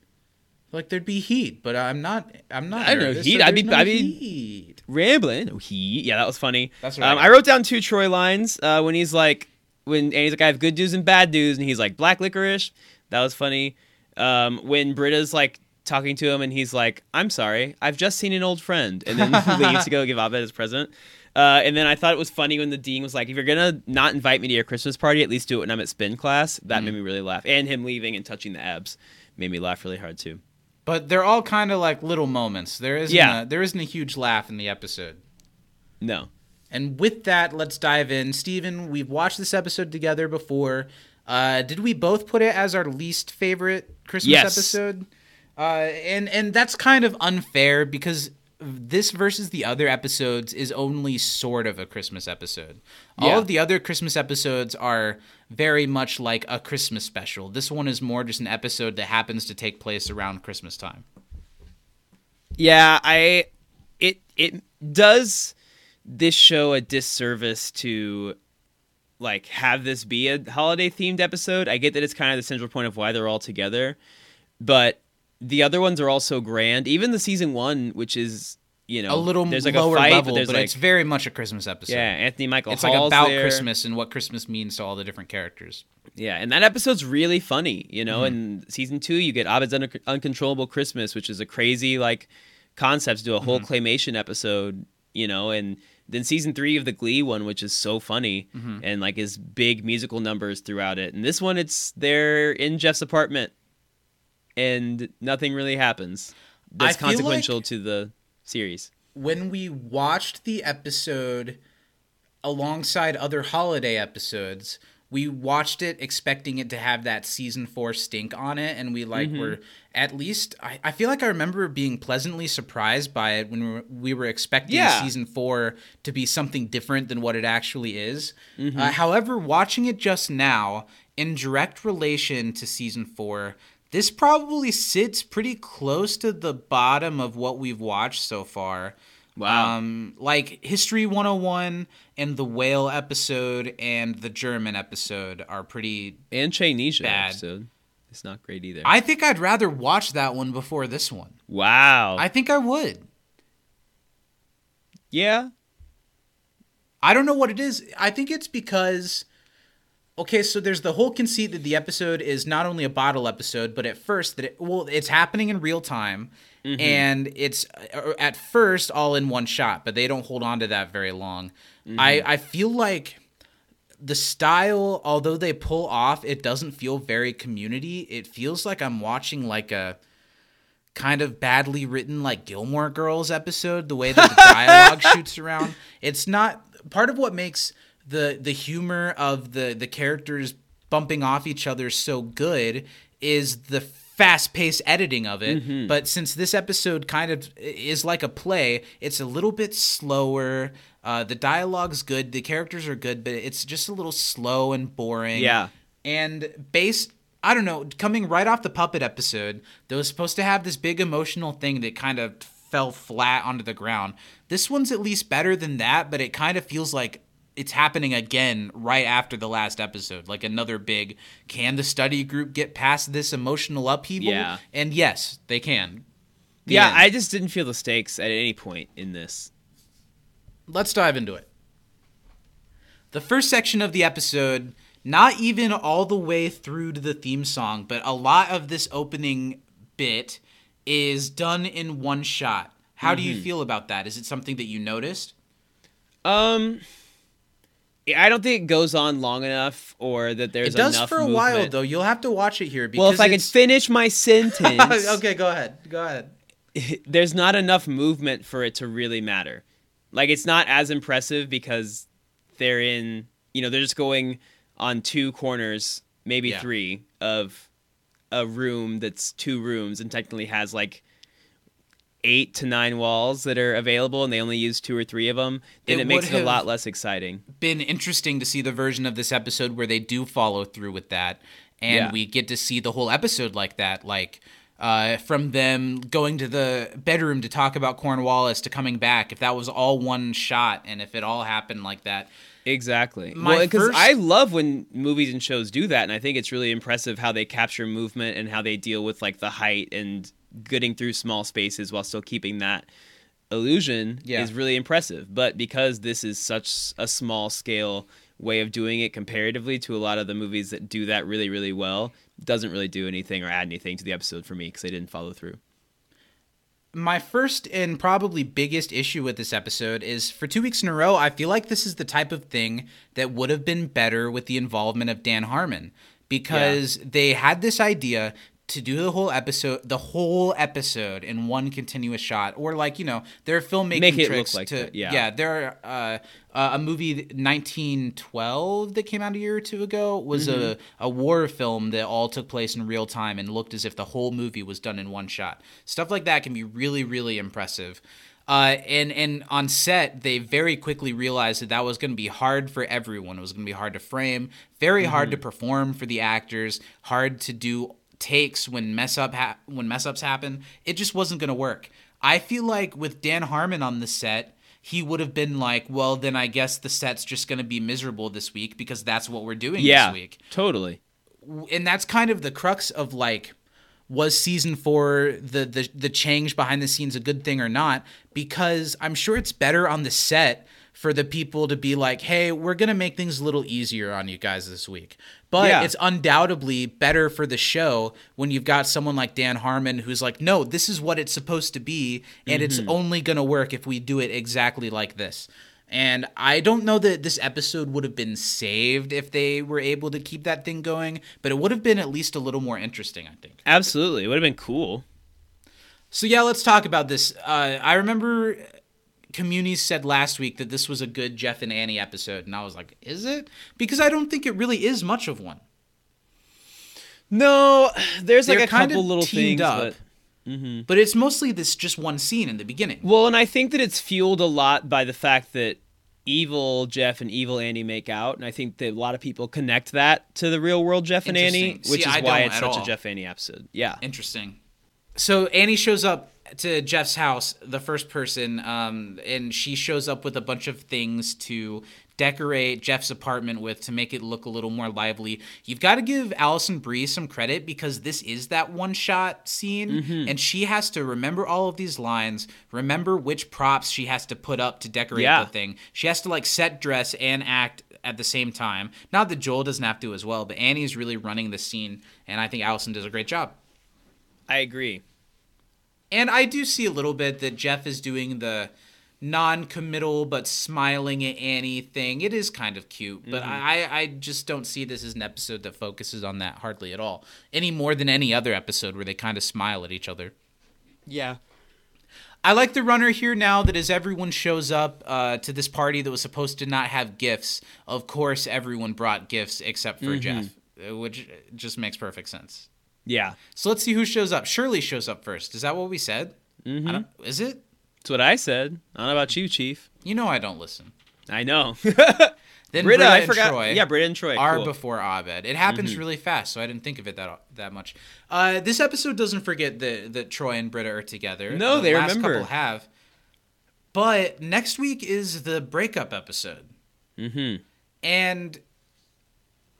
Like there'd be heat, but I'm not. I'm not. I don't know, heat? so I'd be- no I'd be- heat. Rambling. Oh, he. Yeah, that was funny. That's right. I um. I wrote down two Troy lines uh, when he's like, when and he's like, I have good news and bad news, and he's like, black licorice. That was funny. Um, when Britta's like talking to him, and he's like, I'm sorry, I've just seen an old friend, and then he leaves to go give Abed his present. Uh, and then I thought it was funny when the dean was like, "If you're gonna not invite me to your Christmas party, at least do it when I'm at spin class." That Mm. made me really laugh, and him leaving and touching the abs made me laugh really hard too. But they're all kind of like little moments. There isn't. Yeah. A, there isn't a huge laugh in the episode. No, And with that, let's dive in. Steven, we've watched this episode together before. Uh, did we both put it as our least favorite Christmas Yes. episode? Uh, and and that's kind of unfair because this versus the other episodes is only sort of a Christmas episode. All of the other Christmas episodes are very much like a Christmas special. This one is more just an episode that happens to take place around Christmas time. Yeah, I it it does this show a disservice to like have this be a holiday themed episode. I get that it's kind of the central point of why they're all together, but the other ones are also grand. Even the season 1 which is, you know, A little there's like lower a fight, level, but but like it's very much a Christmas episode. yeah, Anthony Michael it's like about there. Christmas and what Christmas means to all the different characters. Yeah, and that episode's really funny, you know. Mm-hmm. In season two, you get Abed's Un- Uncontrollable Christmas, which is a crazy like concept to do a whole Mm-hmm. claymation episode, you know. And then season three of the Glee one, which is so funny Mm-hmm. and like is big musical numbers throughout it. And this one, it's they're in Jeff's apartment, and nothing really happens. That's consequential like- to the series. When we watched the episode alongside other holiday episodes, we watched it expecting it to have that season four stink on it, and we like Mm-hmm. were at least. I, I feel like I remember being pleasantly surprised by it when we were, we were expecting Yeah. season four to be something different than what it actually is. Mm-hmm. Uh, however, watching it just now in direct relation to season four, this probably sits pretty close to the bottom of what we've watched so far. Wow. Um, like History 101 and the Whale episode and the German episode are pretty. And Bad. episode, it's not great either. I think I'd rather watch that one before this one. wow. I think I would. yeah. I don't know what it is. I think it's because okay, so there's the whole conceit that the episode is not only a bottle episode, but at first that it, well, it's happening in real time, and it's uh, at first all in one shot, but they don't hold on to that very long. I I feel like the style, although they pull off, it doesn't feel very community. It feels like I'm watching like a kind of badly written like Gilmore Girls episode, the way that the dialogue shoots around. It's not part of what makes the the humor of the the characters bumping off each other so good is the fast-paced editing of it. But since this episode kind of is like a play, it's a little bit slower. Uh, the dialogue's good, the characters are good, but it's just a little slow and boring. Yeah. And based I don't know, coming right off the puppet episode, that was supposed to have this big emotional thing that kind of fell flat onto the ground. This one's at least better than that, but it kind of feels like it's happening again right after the last episode. Like another big can the study group get past this emotional upheaval? Yeah. And yes, they can. The yeah, end. I just didn't feel the stakes at any point in this. let's dive into it. The first section of the episode not even all the way through to the theme song, but a lot of this opening bit is done in one shot. How do Mm-hmm. you feel about that? Is it something that you noticed? Um, I don't think it goes on long enough, or that there's enough. it does for a while though. You'll have to watch it here because Well, if I could finish my sentence, okay, go ahead. Go ahead. there's not enough movement for it to really matter. Like it's not as impressive because they're in, you know, they're just going on two corners, maybe Yeah. three of a room that's two rooms and technically has like eight to nine walls that are available and they only use two or three of them, then It it, makes it a lot less exciting. been interesting to see the version of this episode where they do follow through with that and Yeah. we get to see the whole episode like that like uh, from them going to the bedroom to talk about Cornwallis to coming back if that was all one shot and if it all happened like that Exactly. My well, because first- I love when movies and shows do that, and I think it's really impressive how they capture movement and how they deal with like the height and getting through small spaces while still keeping that illusion Yeah. is really impressive. But because this is such a small scale way of doing it comparatively to a lot of the movies that do that really, really well, doesn't really do anything or add anything to the episode for me because they didn't follow through. my first and probably biggest issue with this episode is for two weeks in a row, I feel like this is the type of thing that would have been better with the involvement of Dan Harmon because they had this idea to do the whole episode, the whole episode in one continuous shot, or like you know, there are filmmaking Make it look tricks like to that, yeah. yeah. There are uh, uh, a movie 1917 that came out a year or two ago was Mm-hmm. a a war film that all took place in real time and looked as if the whole movie was done in one shot. Stuff like that can be really really impressive. Uh, and and on set, they very quickly realized that that was going to be hard for everyone. It was going to be hard to frame, very hard to perform for the actors, hard to do takes when mess up ha- when mess ups happen. It just wasn't going to work. I feel like with Dan Harmon on the set, he would have been like, "Well, then I guess the set's just going to be miserable this week because that's what we're doing Yeah, this week." totally. and that's kind of the crux of like was season four the the the change behind the scenes a good thing or not because i'm sure it's better on the set for the people to be like hey we're gonna make things a little easier on you guys this week but Yeah. it's undoubtedly better for the show when you've got someone like dan harmon who's like no this is what it's supposed to be and it's only gonna work if we do it exactly like this and I don't know that this episode would have been saved if they were able to keep that thing going, but it would have been at least a little more interesting, I think. Absolutely. It would have been cool. So, yeah, let's talk about this. Uh, I remember Communities said last week that this was a good Jeff and Annie episode, and I was like, is it? Because I don't think it really is much of one. No, there's like They're a kinda couple little things, up. but But it's mostly this just one scene in the beginning. Well, and I think that it's fueled a lot by the fact that evil Jeff and evil Annie make out, and I think that a lot of people connect that to the real world Jeff and Annie, which See, is I why it's such all. a Jeff and Annie episode. Yeah. Interesting. So Annie shows up to Jeff's house, the first person, um, and she shows up with a bunch of things to decorate Jeff's apartment with to make it look a little more lively. You've got to give Alison Brie some credit because this is that one shot scene, Mm-hmm. and she has to remember all of these lines, remember which props she has to put up to decorate Yeah. the thing. She has to like set dress and act at the same time. Not that Joel doesn't have to as well, but Annie's really running the scene, and I think Alison does a great job. I agree. And I do see a little bit that Jeff is doing the non-committal but smiling at Annie thing. It is kind of cute, but I I just don't see this as an episode that focuses on that hardly at all. Any more than any other episode where they kind of smile at each other. Yeah. I like the runner here now that as everyone shows up uh, to this party that was supposed to not have gifts, of course everyone brought gifts except for Jeff, uh, which just makes perfect sense. Yeah. So let's see who shows up. Shirley shows up first. Is that what we said? Don't, is it? That's what I said. I don't know about you, Chief. You know I don't listen. I know. Then Britta, Britta, I and forgot. Troy Yeah, Britta and Troy. are cool. Mm-hmm. before Abed. It happens really fast, so I didn't think of it that that much. Uh, this episode doesn't forget that that Troy and Britta are together. No, the they last remember. couple have. But next week is the breakup episode, Mm-hmm. and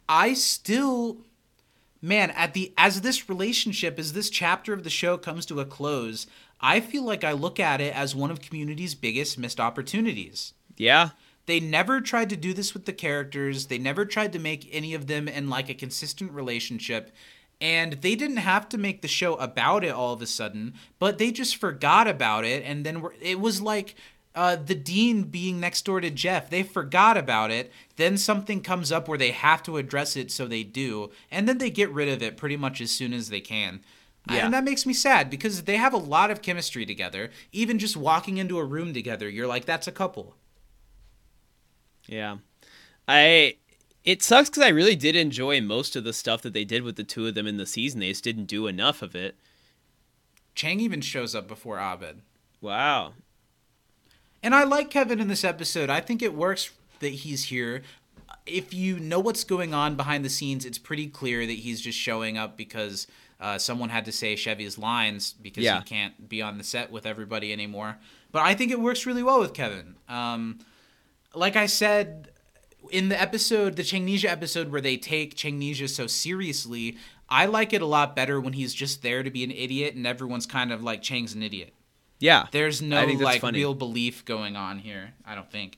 I still, man, at the as this relationship as this chapter of the show comes to a close, I feel like I look at it as one of Community's biggest missed opportunities Yeah. They never tried to do this with the characters. They never tried to make any of them in like a consistent relationship. And they didn't have to make the show about it all of a sudden, but they just forgot about it. And then we're- it was like uh, the dean being next door to Jeff. They forgot about it. Then something comes up where they have to address it, so they do. And then they get rid of it pretty much as soon as they can. Yeah. And that makes me sad because they have a lot of chemistry together. Even just walking into a room together, you're like, that's a couple. Yeah. I it sucks cuz I really did enjoy most of the stuff that they did with the two of them in the season. They just didn't do enough of it. Chang even shows up before Abed. Wow. And I like Kevin in this episode. I think it works that he's here. If you know what's going on behind the scenes, it's pretty clear that he's just showing up because uh, someone had to say Chevy's lines because Yeah. he can't be on the set with everybody anymore. But I think it works really well with Kevin. Um, like I said in the episode, the Changnesia episode where they take Changnesia so seriously, I like it a lot better when he's just there to be an idiot and everyone's kind of like Chang's an idiot. Yeah. There's no I think that's like funny. real belief going on here. I don't think.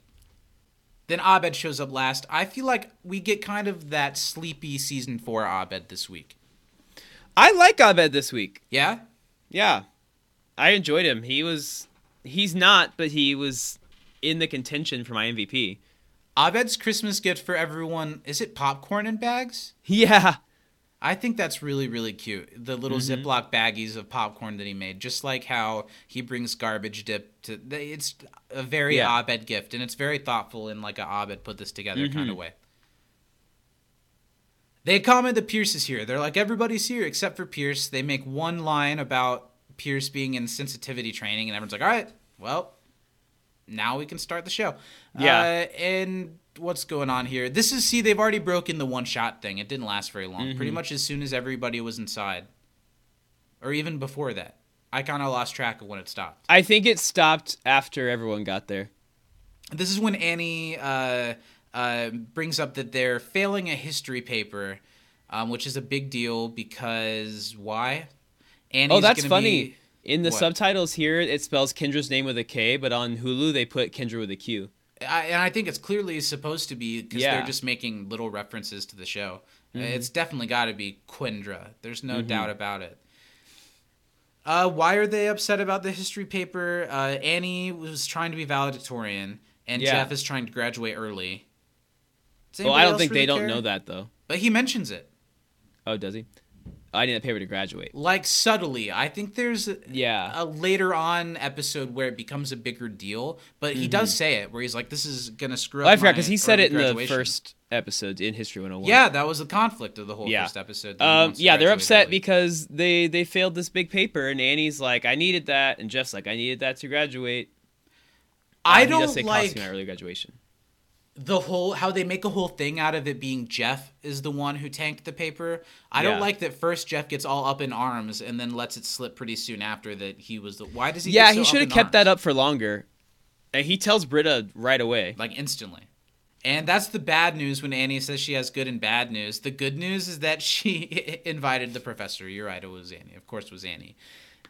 Then Abed shows up last. I feel like we get kind of that sleepy season four Abed this week. I like Abed this week. Yeah, Yeah. I enjoyed him. He was he's not, but he was in the contention for my MVP. Abed's Christmas gift for everyone is it popcorn in bags? Yeah. I think that's really really cute. The little Mm-hmm. Ziploc baggies of popcorn that he made, just like how he brings garbage dip to. It's a very Yeah. Abed gift, and it's very thoughtful in like a Abed put this together kind of Mm-hmm. way. They comment that Pierce is here. They're like everybody's here except for Pierce. They make one line about Pierce being in sensitivity training, and everyone's like, "All right, well, now we can start the show." Yeah. Uh, and what's going on here? This is see, they've already broken the one shot thing. It didn't last very long. Mm-hmm. Pretty much as soon as everybody was inside, or even before that, I kind of lost track of when it stopped. I think it stopped after everyone got there. This is when Annie uh, uh, brings up that they're failing a history paper, um, which is a big deal because why? Annie's oh, that's funny. be- in the What? subtitles here, it spells Kendra's name with a K, but on Hulu they put Kendra with a Q. I, and I think it's clearly supposed to be because Yeah. Mm-hmm. they're just making little references to the show. It's definitely got to be Quindra. There's no doubt about it. Uh, why are they upset about the history paper? Uh, Annie was trying to be valedictorian, and Yeah. Jeff is trying to graduate early. Well, I don't think really they don't know that though. But he mentions it, Oh, does he? I need that paper to graduate. like subtly. I think there's a, Yeah. a later on episode where it becomes a bigger deal, but he does say it, where he's like, "This is gonna screw Well, up." I forgot because he said it in the first episode in History 101. Yeah, that was the conflict of the whole Yeah. first episode. Um, yeah, they're upset early. because they they failed this big paper, and Annie's like, "I needed that," and Jeff's like, "I needed that to graduate." I does don't say like my early graduation. The whole how they make a whole thing out of it being Jeff is the one who tanked the paper. I Yeah. don't like that first Jeff gets all up in arms and then lets it slip pretty soon after that he was the. Why does he? Yeah, so he should have kept that up for longer. And he tells Britta right away. like instantly. And that's the bad news when Annie says she has good and bad news. The good news is that she invited the professor. You're right, it was Annie. Of course, it was Annie.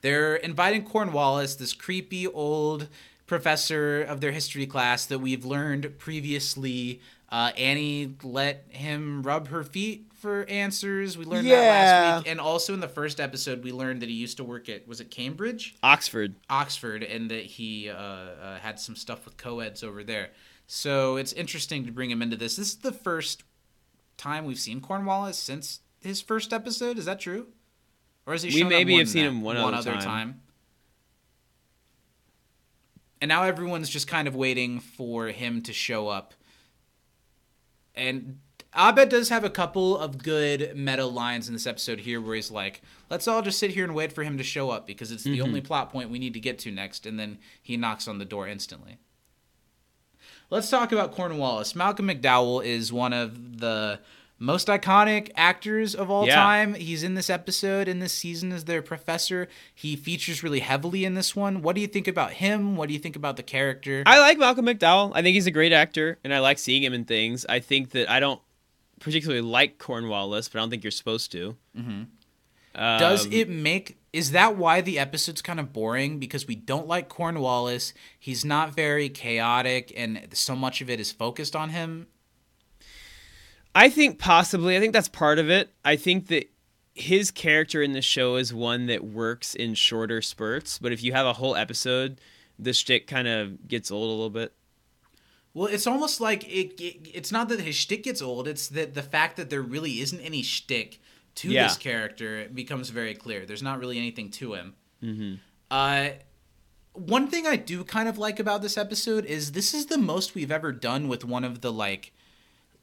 They're inviting Cornwallis, this creepy old professor of their history class that we've learned previously. Uh, Annie let him rub her feet for answers. We learned that last week. And also in the first episode, we learned that he used to work at, was it Cambridge? Oxford. Oxford and that he uh, uh, had some stuff with co-eds over there. So it's interesting to bring him into this. This is the first time we've seen Cornwallis since his first episode. Is that true? Or is he We shown up maybe more have seen that? him one other time. And now everyone's just kind of waiting for him to show up. And Abed does have a couple of good meta lines in this episode here where he's like, let's all just sit here and wait for him to show up because it's the Mm-hmm. only plot point we need to get to next. And then he knocks on the door instantly. Let's talk about Cornwallis. Malcolm McDowell is one of the most iconic actors of all Yeah. time. He's in this episode, in this season, as their professor. He features really heavily in this one. What do you think about him? What do you think about the character? I like Malcolm McDowell. I think he's a great actor, and I like seeing him in things. I think that I don't particularly like Cornwallis, but I don't think you're supposed to. Mm-hmm. Does it make Is that why the episode's kind of boring? Because we don't like Cornwallis. He's not very chaotic, and so much of it is focused on him. I think possibly. I think that's part of it. I think that his character in the show is one that works in shorter spurts, but if you have a whole episode, the shtick kind of gets old a little bit. Well, it's almost like it, it. It's not that his shtick gets old. It's that the fact that there really isn't any shtick to Yeah. this character becomes very clear. There's not really anything to him. Mm-hmm. Uh, one thing I do kind of like about this episode is this is the most we've ever done with one of the like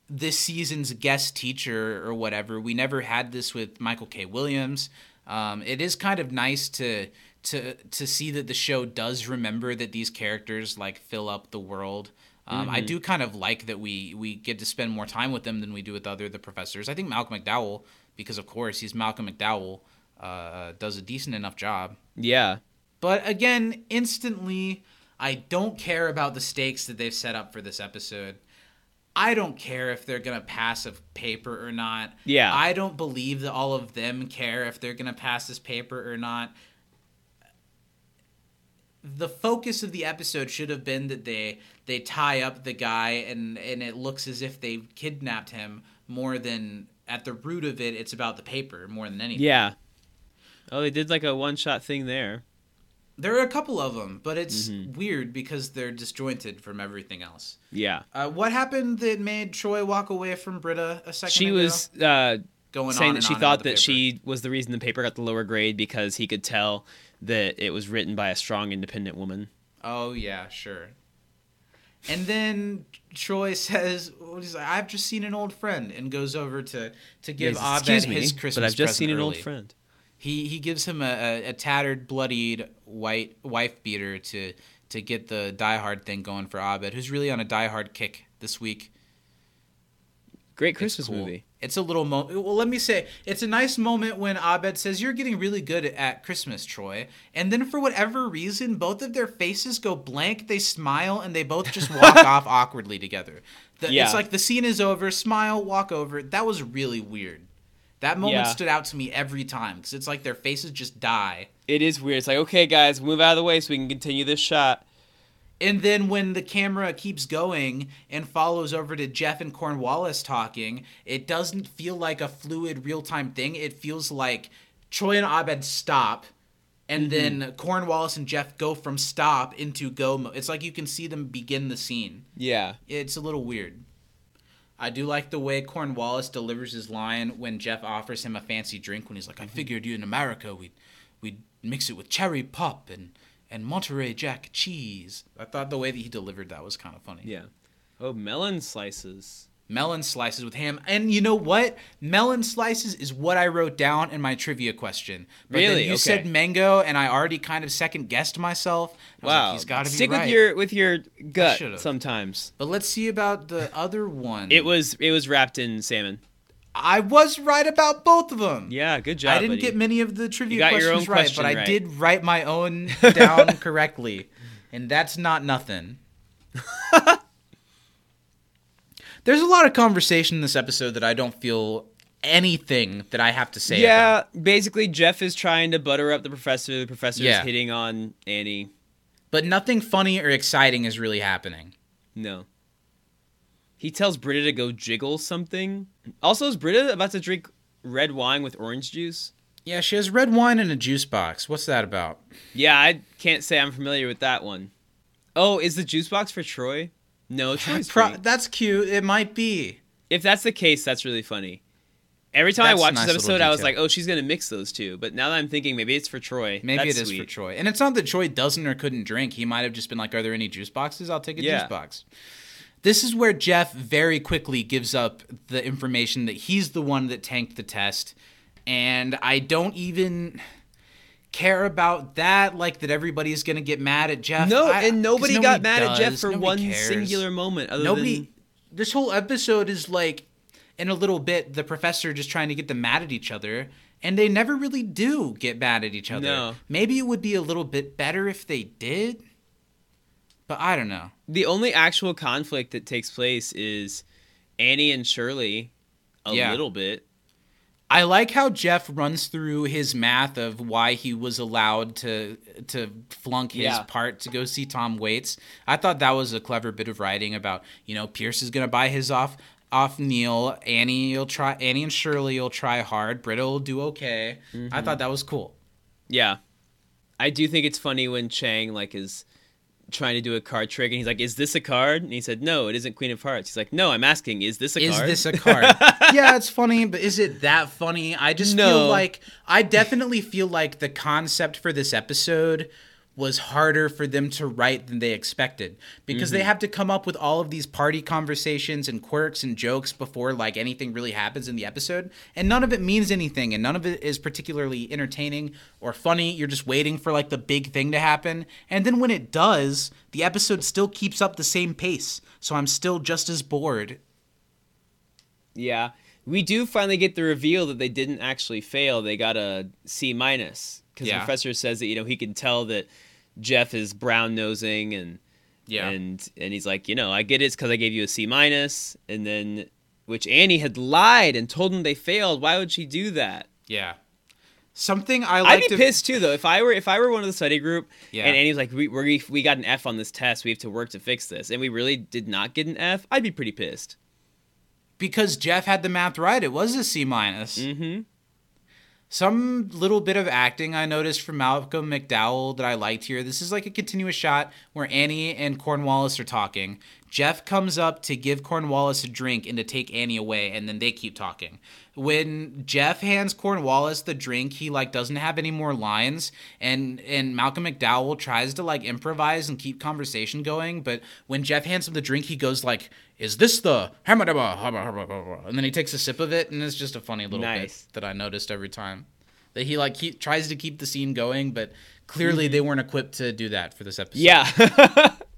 this season's guest teacher or whatever. We never had this with Michael K. Williams. Um, it is kind of nice to to to see that the show does remember that these characters like fill up the world. Um, I do kind of like that we we get to spend more time with them than we do with other the professors. I think Malcolm McDowell, because of course he's Malcolm McDowell, uh, does a decent enough job. Yeah. But again, instantly, I don't care about the stakes that they've set up for this episode. I don't care if they're going to pass a paper or not. Yeah. I don't believe that all of them care if they're going to pass this paper or not. The focus of the episode should have been that they they tie up the guy and and it looks as if they kidnapped him more than at the root of it it's about the paper more than anything. Yeah. Oh, they did like a one shot thing there. There are a couple of them, but it's Mm-hmm. weird because they're disjointed from everything else. Yeah. Uh, what happened that made Troy walk away from Britta a second She ago? was uh, going saying on that she thought that paper. she was the reason the paper got the lower grade because he could tell that it was written by a strong, independent woman. Oh yeah, sure. And then Troy says, "I've just seen an old friend," and goes over to to give Yes, Abed me, his Christmas but I've just seen an old friend. He he gives him a, a, a tattered, bloodied white wife beater to to get the Die Hard thing going for Abed, who's really on a Die Hard kick this week. Great It's Christmas cool. movie. It's a little moment. Well, let me say, it's a nice moment when Abed says, "You're getting really good at Christmas, Troy." And then, for whatever reason, both of their faces go blank. They smile, and they both just walk off awkwardly together. The, Yeah. It's like the scene is over, smile, walk over. That was really weird. That moment Yeah. stood out to me every time because it's like their faces just die. It is weird. It's like, okay, guys, move out of the way so we can continue this shot. And then when the camera keeps going and follows over to Jeff and Cornwallis talking, it doesn't feel like a fluid real time thing. It feels like Troy and Abed stop, and mm-hmm. then Cornwallis and Jeff go from stop into go mode. It's like you can see them begin the scene. Yeah. It's a little weird. I do like the way Cornwallis delivers his line when Jeff offers him a fancy drink when he's like, I mm-hmm. figured you in America we'd we'd mix it with cherry pop and and Monterey Jack cheese. I thought the way that he delivered that was kind of funny. Yeah. Oh, melon slices. Melon slices with ham. And you know what? Melon slices is what I wrote down in my trivia question. But Really? you Okay. said mango and I already kind of second guessed myself. I was Wow. like, he's got to be Stick right. with your with your gut sometimes. But let's see about the other one. It was it was wrapped in salmon. I was right about both of them. Yeah, good job. I didn't buddy. get many of the trivia You got your questions right, question but I did write my own down correctly, and that's not nothing. There's a lot of conversation in this episode that I don't feel anything that I have to say. about. Yeah, basically Jeff is trying to butter up the professor. The professor is Yeah. hitting on Annie. but nothing funny or exciting is really happening. No. He tells Britta to go jiggle something. Also, is Britta about to drink red wine with orange juice? Yeah, she has red wine in a juice box. What's that about? Yeah, I can't say I'm familiar with that one. Oh, is the juice box for Troy? No, Troy's Pro- that's cute. It might be. If that's the case, that's really funny. Every time That's I a watch nice this episode, I was like, "Oh, she's gonna mix those two. But now that I'm thinking, maybe it's for Troy. Maybe That's it is sweet. for Troy. And it's not that Troy doesn't or couldn't drink. He might have just been like, Are there any juice boxes? I'll take a Yeah. juice box. This is where Jeff very quickly gives up the information that he's the one that tanked the test. And I don't even care about that, like that everybody's to get mad at Jeff. No, I- and 'cause nobody got mad at Jeff for Nobody one cares. singular moment. Other Nobody. than This whole episode is like, in a little bit, the professor just trying to get them mad at each other, and they never really do get mad at each other. No. Maybe it would be a little bit better if they did, but I don't know. the only actual conflict that takes place is Annie and Shirley. A Yeah. little bit. I like how Jeff runs through his math of why he was allowed to to flunk his Yeah. part to go see Tom Waits. I thought that was a clever bit of writing about, you know, Pierce is gonna buy his off off Neil, Annie will try Annie and Shirley will try hard, Britta will do okay. I mm-hmm. thought that was cool. Yeah. I do think it's funny when Chang like is trying to do a card trick and he's like, "Is this a card?" And he said, "No, it isn't Queen of Hearts." He's like, "No, I'm asking, is this a is card?" this a card? yeah, it's funny, but is it that funny? I just No. feel like I definitely feel like the concept for this episode was harder for them to write than they expected. Because they mm-hmm. have to come up with all of these party conversations and quirks and jokes before like anything really happens in the episode. And none of it means anything and none of it is particularly entertaining or funny. You're just waiting for like the big thing to happen. And then when it does the episode still keeps up the same pace. So i'm still just as bored. Yeah. We do finally get the reveal that they didn't actually fail. They got a C minus. Because Yeah. the professor says that you know he can tell that Jeff is brown nosing and Yeah. and and he's like you know I get it's because I gave you a C minus and then which Annie had lied and told him they failed. Why would she do that? Yeah. Something I I'd be to pissed too though if I were if I were one of the study group Yeah. and Annie's like we we we got an F on this test we have to work to fix this and we really did not get an F I'd be pretty pissed. because Jeff had the math right. It was a C minus. Mm-hmm. Some little bit of acting I noticed from Malcolm McDowell that I liked here. This is like a continuous shot where Annie and Cornwallis are talking. Jeff comes up to give Cornwallis a drink and to take Annie away, and then they keep talking. When Jeff hands Cornwallis the drink, he like doesn't have any more lines, and and Malcolm McDowell tries to like improvise and keep conversation going. But when Jeff hands him the drink, he goes like, "Is this the?" And then he takes a sip of it, and it's just a funny little Nice. bit that I noticed every time. That he like he tries to keep the scene going, but clearly mm-hmm. they weren't equipped to do that for this episode. Yeah.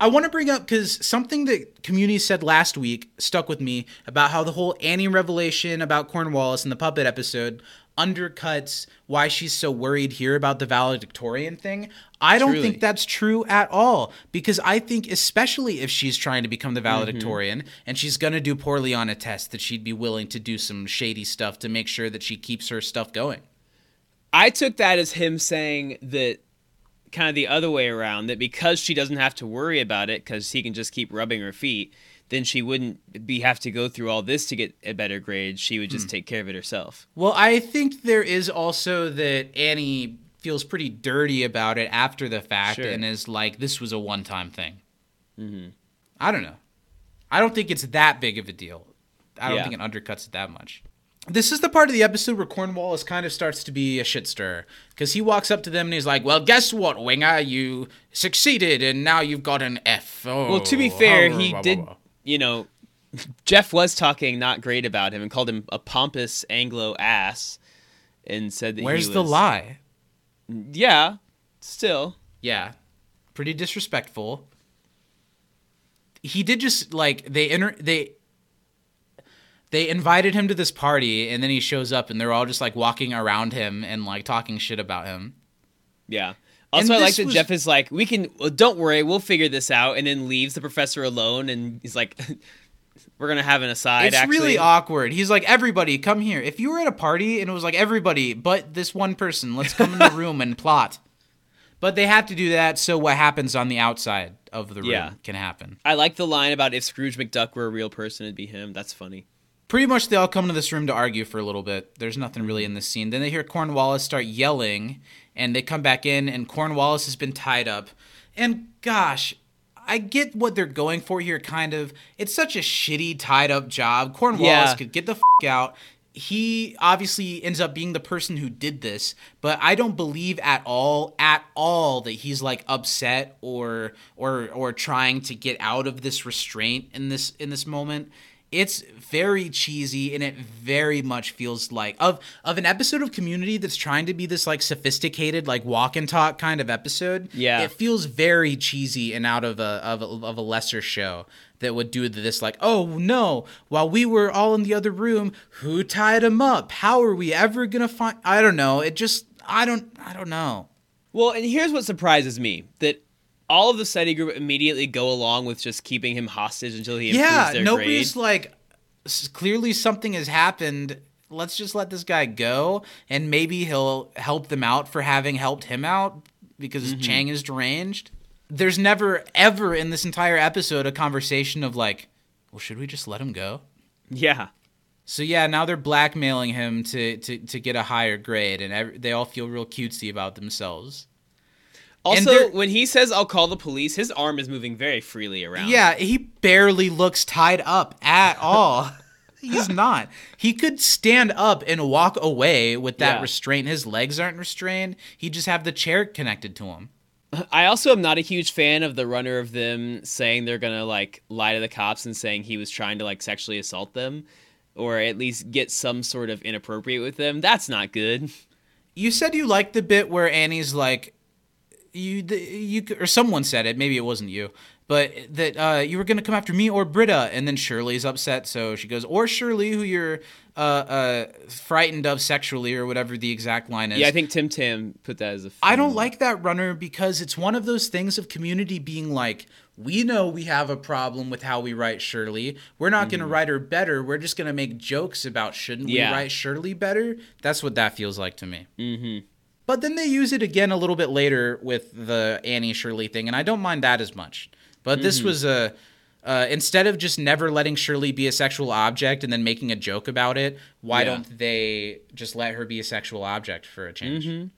I want to bring up because something that community said last week stuck with me about how the whole Annie revelation about Cornwallis in the puppet episode undercuts why she's so worried here about the valedictorian thing. I don't Truly. think that's true at all because I think especially if she's trying to become the valedictorian mm-hmm. and she's going to do poorly on a test that she'd be willing to do some shady stuff to make sure that she keeps her stuff going. I took that as him saying that kind of the other way around that because she doesn't have to worry about it because he can just keep rubbing her feet, then she wouldn't be have to go through all this to get a better grade. She would just take care of it herself. Well, I think there is also that Annie feels pretty dirty about it after the fact Sure. and is like, this was a one time thing. Mm-hmm. I don't know. I don't think it's that big of a deal. I don't Yeah. think it undercuts it that much. This is the part of the episode where Cornwallis kind of starts to be a shit stirrer because he walks up to them and he's like, "Well, guess what, Winger? You succeeded, and now you've got an F." Oh, Well, to be oh, fair, blah, he blah, did, blah. you know, Jeff was talking not great about him and called him a pompous Anglo ass and said that Where's he the lie? Yeah, still. Yeah, pretty disrespectful. He did just like they enter they they invited him to this party and then he shows up and they're all just like walking around him and like talking shit about him. Yeah. And Also, I like that was- Jeff is like, we can, well, don't worry, we'll figure this out, and then leaves the professor alone, and he's like, we're gonna have an aside. it's actually. really awkward. He's like, "Everybody, come here." If you were at a party and it was like everybody but this one person, let's come in the room and plot. But they have to do that so what happens on the outside of the room Yeah. can happen. I like the line about if Scrooge McDuck were a real person, it'd be him. That's funny. Pretty much they all come into this room to argue for a little bit. There's nothing really in this scene. Then they hear Cornwallis start yelling, and they come back in, and Cornwallis has been tied up. And gosh, I get what they're going for here, kind of. It's such a shitty tied up job. Cornwallis Yeah. could get the f out. He obviously ends up being the person who did this, but I don't believe at all, at all, that he's like upset or or or trying to get out of this restraint in this in this moment it's very cheesy and it very much feels like of of an episode of community that's trying to be this like sophisticated like walk and talk kind of episode Yeah. it feels very cheesy and out of a of a, of a lesser show that would do this like oh no while we were all in the other room who tied him up how are we ever gonna find i don't know it just i don't i don't know Well, and here's what surprises me that all of the study group immediately go along with just keeping him hostage until he improves yeah their nobody's grade. like clearly something has happened let's just let this guy go and maybe he'll help them out for having helped him out because mm-hmm. Chang is deranged. There's never ever in this entire episode a conversation of like, well, should we just let him go? Yeah. So yeah, now they're blackmailing him to to, to get a higher grade, and ev they all feel real cutesy about themselves. Also, they're- when he says "I'll call the police," his arm is moving very freely around. Yeah, he barely looks tied up at all. He's not. He could stand up and walk away with that Yeah. restraint. His legs aren't restrained. He just have the chair connected to him. I also am not a huge fan of the runner of them saying they're gonna like lie to the cops and saying he was trying to like sexually assault them, or at least get some sort of inappropriate with them. That's not good. You said you liked the bit where Annie's like, you the, you or someone said it. Maybe it wasn't you, but that uh, you were gonna come after me or Britta, and then Shirley's upset, so she goes, or Shirley, who you're uh, uh, frightened of sexually, or whatever the exact line is. Yeah, I think Tim Tam put that as a. I don't like that runner because it's one of those things of community being like, we know we have a problem with how we write Shirley. We're not going to write her better. We're just going to make jokes about shouldn't Yeah. we write Shirley better? That's what that feels like to me. Mm-hmm. But then they use it again a little bit later with the Annie Shirley thing, and I don't mind that as much. But this was a. Uh, instead of just never letting Shirley be a sexual object and then making a joke about it, why Yeah. don't they just let her be a sexual object for a change?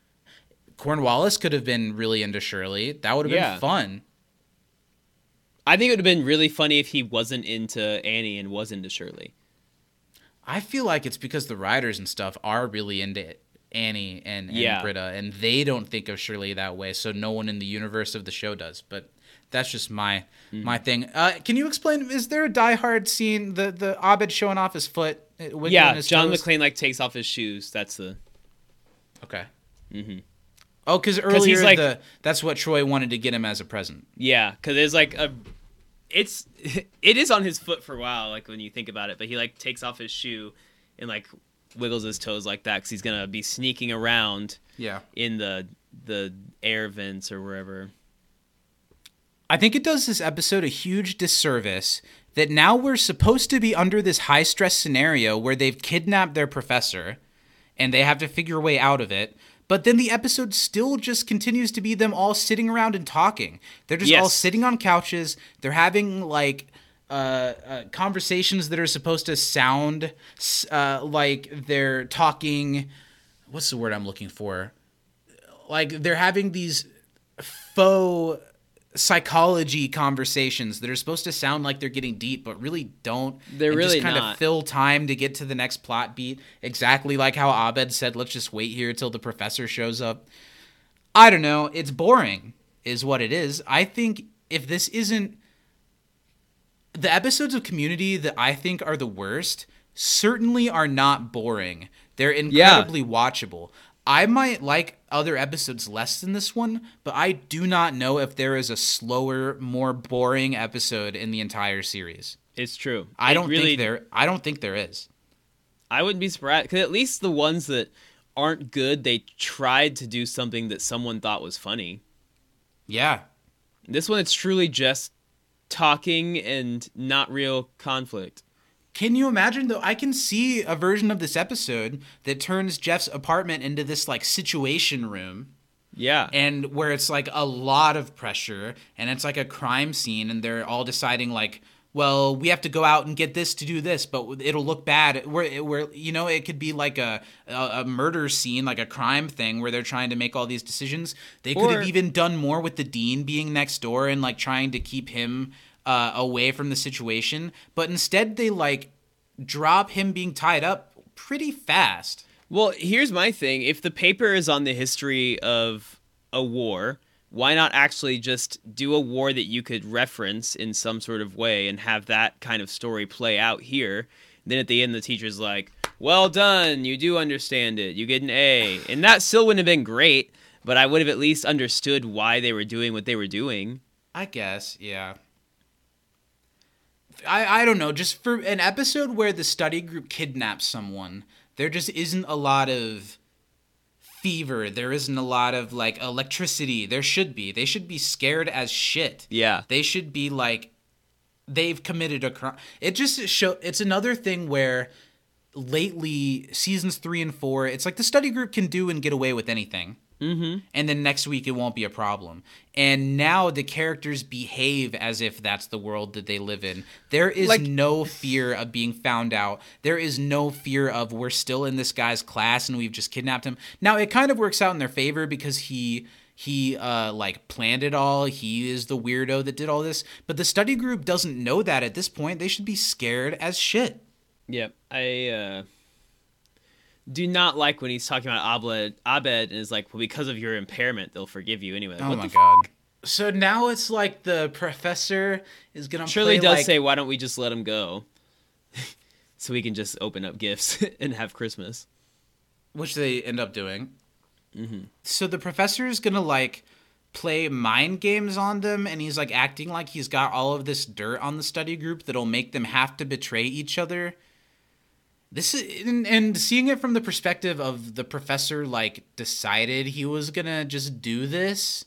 Cornwallis could have been really into Shirley. That would have Yeah. been fun. I think it would have been really funny if he wasn't into Annie and was into Shirley. I feel like it's because the writers and stuff are really into Annie and, and Yeah. Britta, and they don't think of Shirley that way, so no one in the universe of the show does. But that's just my Mm-hmm. my thing. Uh, can you explain? Is there a Die Hard scene? The the Abed showing off his foot? uh, yeah, his John toes? McClane like takes off his shoes. That's the. Okay. Mm-hmm. Oh, because earlier like- the that's what Troy wanted to get him as a present. Yeah, because there's like a, it's it is on his foot for a while, like when you think about it. But he like takes off his shoe, and like wiggles his toes like that because he's gonna be sneaking around Yeah. in the the air vents or wherever. I think it does this episode a huge disservice that now we're supposed to be under this high stress scenario where they've kidnapped their professor and they have to figure a way out of it. But then the episode still just continues to be them all sitting around and talking. They're just all sitting on couches. They're having like uh, uh, conversations that are supposed to sound uh, like they're talking. What's the word I'm looking for? Like they're having these faux psychology conversations that are supposed to sound like they're getting deep but really don't They're really just kind not. of fill time to get to the next plot beat exactly like how abed said let's just wait here till the professor shows up i don't know it's boring is what it is i think if this isn't the episodes of community that i think are the worst certainly are not boring. They're incredibly watchable. I might like other episodes less than this one but i do not know if there is a slower more boring episode in the entire series. It's true. i It don't really, think there i don't think there is. I wouldn't be surprised because at least the ones that aren't good, they tried to do something that someone thought was funny. yeah. This one, it's truly just talking and not real conflict. Can you imagine though? I can see a version of this episode that turns Jeff's apartment into this like situation room Yeah. and where it's like a lot of pressure and it's like a crime scene and they're all deciding like well we have to go out and get this to do this but it'll look bad. Where where you know it could be like a, a a murder scene like a crime thing where they're trying to make all these decisions. They could Or- have even done more with the dean being next door and like trying to keep him uh, away from the situation. But instead they like drop him being tied up pretty fast. Well, here's my thing. If the paper is on the history of a war, why not actually just do a war that you could reference in some sort of way and have that kind of story play out here? Then at the end, the teacher's like, Well done, you do understand it, you get an A. And that still wouldn't have been great, but I would have at least understood why they were doing what they were doing. I guess, yeah. I, I don't know. Just for an episode where the study group kidnaps someone, there just isn't a lot of fever. There isn't a lot of like electricity. There should be. They should be scared as shit. Yeah. They should be like they've committed a crime. It just show. It's another thing where lately seasons three and four, it's like the study group can do and get away with anything. Mm-hmm. And then next week it won't be a problem. And now the characters behave as if that's the world that they live in. There is Like- no fear of being found out. There is no fear of we're still in this guy's class and we've just kidnapped him. Now it kind of works out in their favor because he he uh like planned it all. He is the weirdo that did all this. But the study group doesn't know that at this point. They should be scared as shit. Yep. I uh, do not like when he's talking about Abed, Abed and is like, well, because of your impairment, they'll forgive you anyway. Like, Oh what my the god. So now it's like the professor is gonna Shirley play does like, say, "Why don't we just let him go, so we can just open up gifts and have Christmas?" which they end up doing. Mm-hmm. So the professor is gonna like play mind games on them, and he's like acting like he's got all of this dirt on the study group that'll make them have to betray each other. This is and, and seeing it from the perspective of the professor, like decided he was gonna just do this,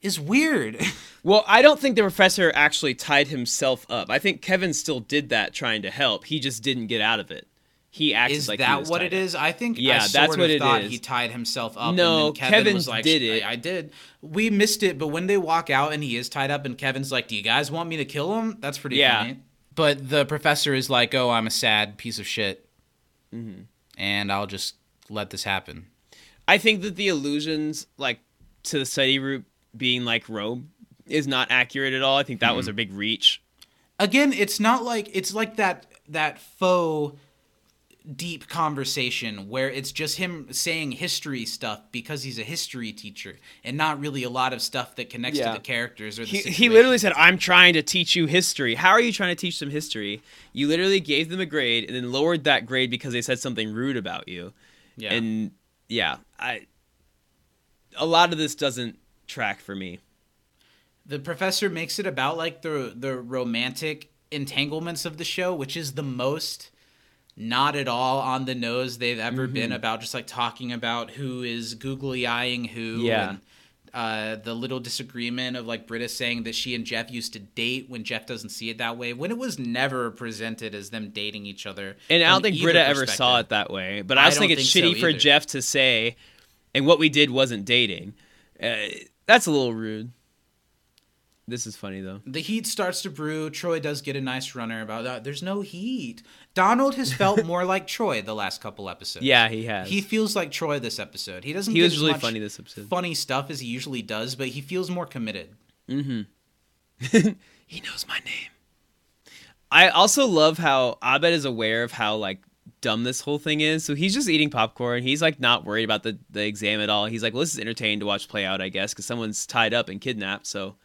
is weird. Well, I don't think the professor actually tied himself up. I think Kevin still did that trying to help. He just didn't get out of it. He acted is like he that what it up. is? I think Yeah, I that's sort what of it thought is. he tied himself up. No, and then Kevin, like, did it." I, I did. We missed it, but when they walk out and he is tied up, and Kevin's like, "Do you guys want me to kill him?" That's pretty Yeah. funny. But the professor is like, "Oh, I'm a sad piece of shit, Mm-hmm. and I'll just let this happen." I think that the allusions, like to the study group being like Rome, is not accurate at all. I think that Hmm. was a big reach. Again, it's not like it's like that that faux deep conversation where it's just him saying history stuff because he's a history teacher and not really a lot of stuff that connects Yeah. to the characters or the He, he literally said, "I'm trying to teach you history." How are you trying to teach them history? You literally gave them a grade and then lowered that grade because they said something rude about you. yeah. And yeah, I a lot of this doesn't track for me. the professor makes it about like the the romantic entanglements of the show, which is the most not at all on the nose they've ever been about just like talking about who is googly eyeing who Yeah. and uh, the little disagreement of like Britta saying that she and Jeff used to date when Jeff doesn't see it that way when it was never presented as them dating each other. And I don't think Britta ever saw it that way. But I I also don't think it's think shitty so for. Jeff to say, and what we did wasn't dating. Uh, that's a little rude. This is funny though. The heat starts to brew. Troy does get a nice runner about that. There's no heat. Donald has felt more like Troy the last couple episodes. Yeah, he has. He feels like Troy this episode. He doesn't. He was as really much funny this episode. Funny stuff as he usually does, but he feels more committed. Mm-hmm. He knows my name. I also love how Abed is aware of how like dumb this whole thing is. So he's just eating popcorn. He's like not worried about the, the exam at all. He's like, well, this is entertaining to watch play out, I guess, because someone's tied up and kidnapped. So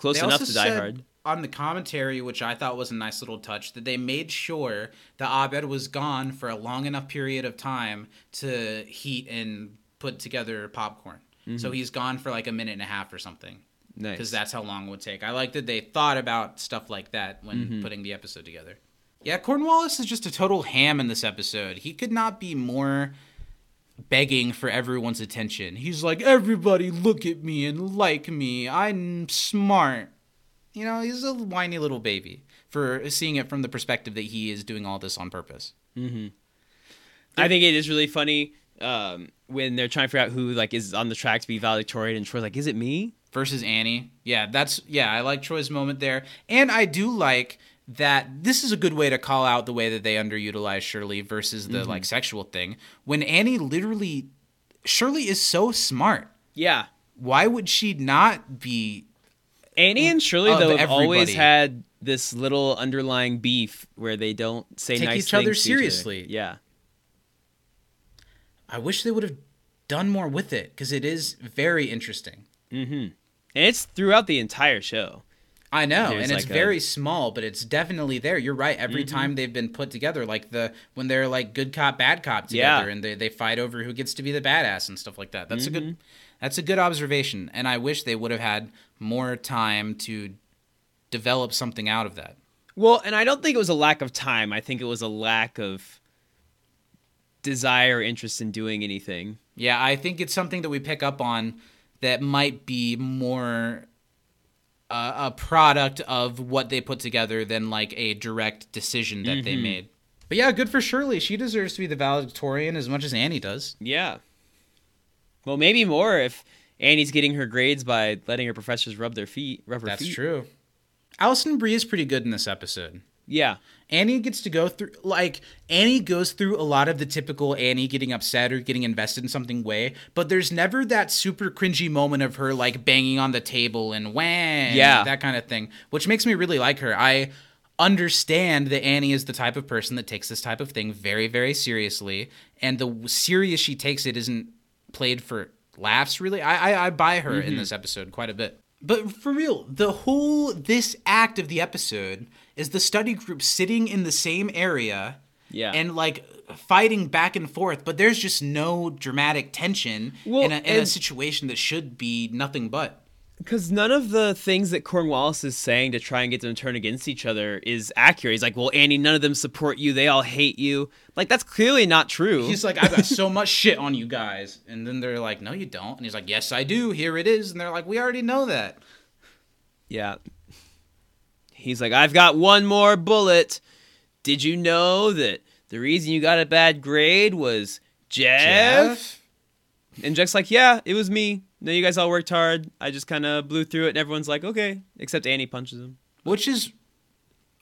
close They enough also to Die Hard. on the commentary, which I thought was a nice little touch, that they made sure that Abed was gone for a long enough period of time to heat and put together popcorn. So he's gone for like a minute and a half or something. Mm-hmm. Nice. because that's how long it would take. I like that they thought about stuff like that when Mm-hmm. putting the episode together. Yeah, Cornwallis is just a total ham in this episode. He could not be more begging for everyone's attention. He's like, everybody look at me and like me. I'm smart. You know, he's a whiny little baby for seeing it from the perspective that he is doing all this on purpose. I think it is really funny um, when they're trying to figure out who like is on the track to be valedictorian, and Troy's like, "Is it me?" versus Annie. Yeah, that's yeah, I like Troy's moment there. And I do like that this is a good way to call out the way that they underutilize Shirley versus the like mm-hmm. sexual thing. When Annie literally Shirley is so smart. Yeah. Why would she not be Annie and Shirley though have always had this little underlying beef where they don't say Take nice each other things to each other. seriously. Yeah. I wish they would have done more with it cuz it is very interesting. Mm-hmm. And it's throughout the entire show. I know, There's and it's like a- very small, but it's definitely there. You're right. Every Mm-hmm. time they've been put together, like the when they're like good cop, bad cop Yeah. together, and they, they fight over who gets to be the badass and stuff like that. That's a Mm-hmm. good that's a good observation, and I wish they would have had more time to develop something out of that. Well, and I don't think it was a lack of time. I think it was a lack of desire or interest in doing anything. Yeah, I think it's something that we pick up on that might be more a product of what they put together than like a direct decision that they Mm-hmm. made. But yeah, good for Shirley. She deserves to be the valedictorian as much as Annie does. Yeah. Well, maybe more if Annie's getting her grades by letting her professors rub their feet. Rub her That's feet. true. Alison Brie is pretty good in this episode. Yeah. Annie gets to go through like Annie goes through a lot of the typical Annie getting upset or getting invested in something way, but there's never that super cringy moment of her like banging on the table and wham, Yeah. that kind of thing, which makes me really like her. I understand that Annie is the type of person that takes this type of thing very very seriously, and the serious she takes it isn't played for laughs really. I I, I buy her in mm-hmm. this episode quite a bit. But for real, the whole this act of the episode is the study group sitting in the same area Yeah. and like fighting back and forth, but there's just no dramatic tension Well, in, a, in a situation that should be nothing but. Because none of the things that Cornwallis is saying to try and get them to turn against each other is accurate. He's like, well, Annie, none of them support you. They all hate you. Like, that's clearly not true. He's like, I've got so much shit on you guys. And then they're like, No, you don't. And he's like, Yes, I do. Here it is. And they're like, We already know that. yeah. He's like, I've got one more bullet. Did you know that the reason you got a bad grade was Jeff? And Jeff's like, yeah, it was me. No, you guys all worked hard. I just kind of blew through it, and everyone's like, okay. Except Annie punches him. Which is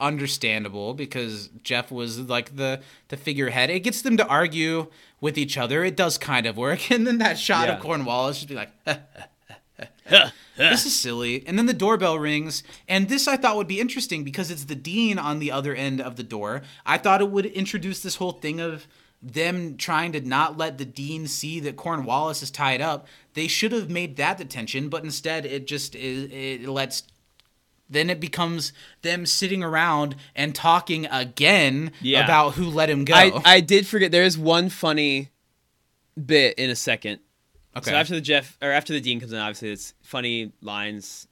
understandable because Jeff was like the the figurehead. It gets them to argue with each other. It does kind of work. And then that shot Yeah. of Cornwallis just be like, this is silly. And then the doorbell rings, and this I thought would be interesting because it's the dean on the other end of the door. I thought it would introduce this whole thing of them trying to not let the dean see that Cornwallis is tied up. They should have made that the tension, but instead it just is, it lets then it becomes them sitting around and talking again Yeah. about who let him go. I, I did forget there is one funny bit in a second. Okay. So after the Jeff or after the Dean comes in, obviously it's funny lines.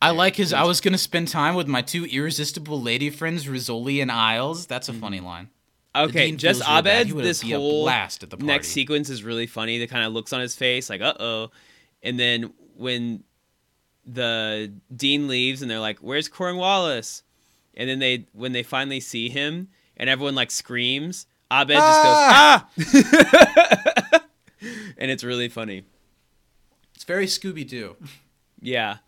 I like his. I was gonna spend time with my two irresistible lady friends, Rizzoli and Isles. That's a funny line. Okay, just feels real bad. Abed. This whole blast at the party. next sequence is really funny. The kind of looks on his face, like uh oh, and then when the Dean leaves and they're like, "Where's Cornwallis?" and then they when they finally see him and everyone like screams, Abed just goes ah, and it's really funny. It's very Scooby Doo. Yeah,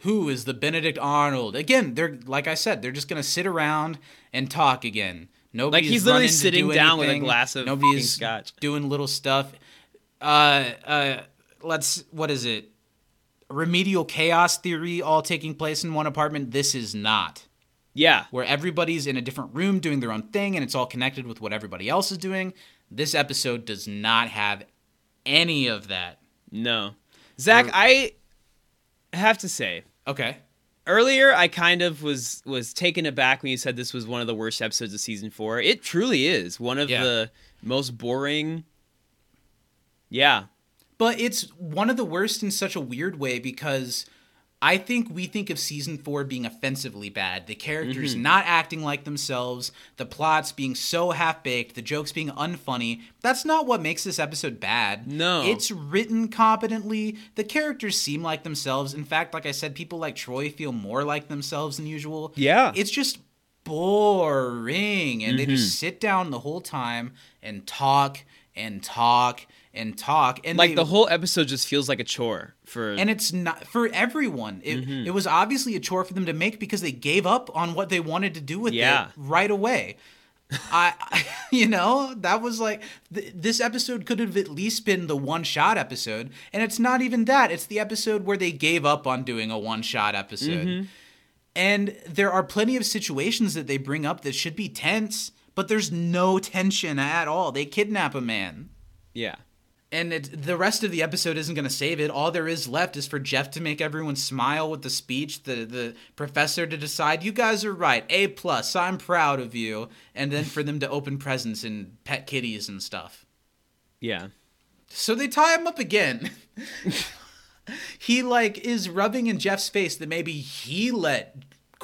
Who is the Benedict Arnold? Again, they're like I said, they're just gonna sit around and talk again. Nobody's he's literally sitting do down with a anything. glass of Nobody's scotch. doing little stuff. Uh, uh, let's. What is it? Remedial chaos theory all taking place in one apartment. This is not. yeah, where everybody's in a different room doing their own thing and it's all connected with what everybody else is doing. This episode does not have any of that. no. Zach, I have to say, Okay. earlier I kind of was was taken aback when you said this was one of the worst episodes of season four. It truly is one of Yeah. the most boring. Yeah, But it's one of the worst in such a weird way because I think we think of season four being offensively bad. The characters Mm-hmm. not acting like themselves, the plots being so half baked, the jokes being unfunny. That's not what makes this episode bad. No. It's written competently. The characters seem like themselves. In fact, like I said, people like Troy feel more like themselves than usual. Yeah. It's just boring. And they Mm-hmm. just sit down the whole time and talk and talk and talk. And like they- the whole episode just feels like a chore for. and it's not for everyone. It, Mm-hmm. it was obviously a chore for them to make because they gave up on what they wanted to do with Yeah. it right away. I, you know, that was like th- this episode could have at least been the one shot episode, and it's not even that. It's the episode where they gave up on doing a one shot episode. Mm-hmm. And there are plenty of situations that they bring up that should be tense, but there's no tension at all. They kidnap a man yeah, and it, the rest of the episode isn't going to save it. All there is left is for Jeff to make everyone smile with the speech, the the professor to decide you guys are right, A plus, I'm proud of you, and then for them to open presents and pet kitties and stuff. yeah. So they tie him up again. he like is rubbing in Jeff's face that maybe he let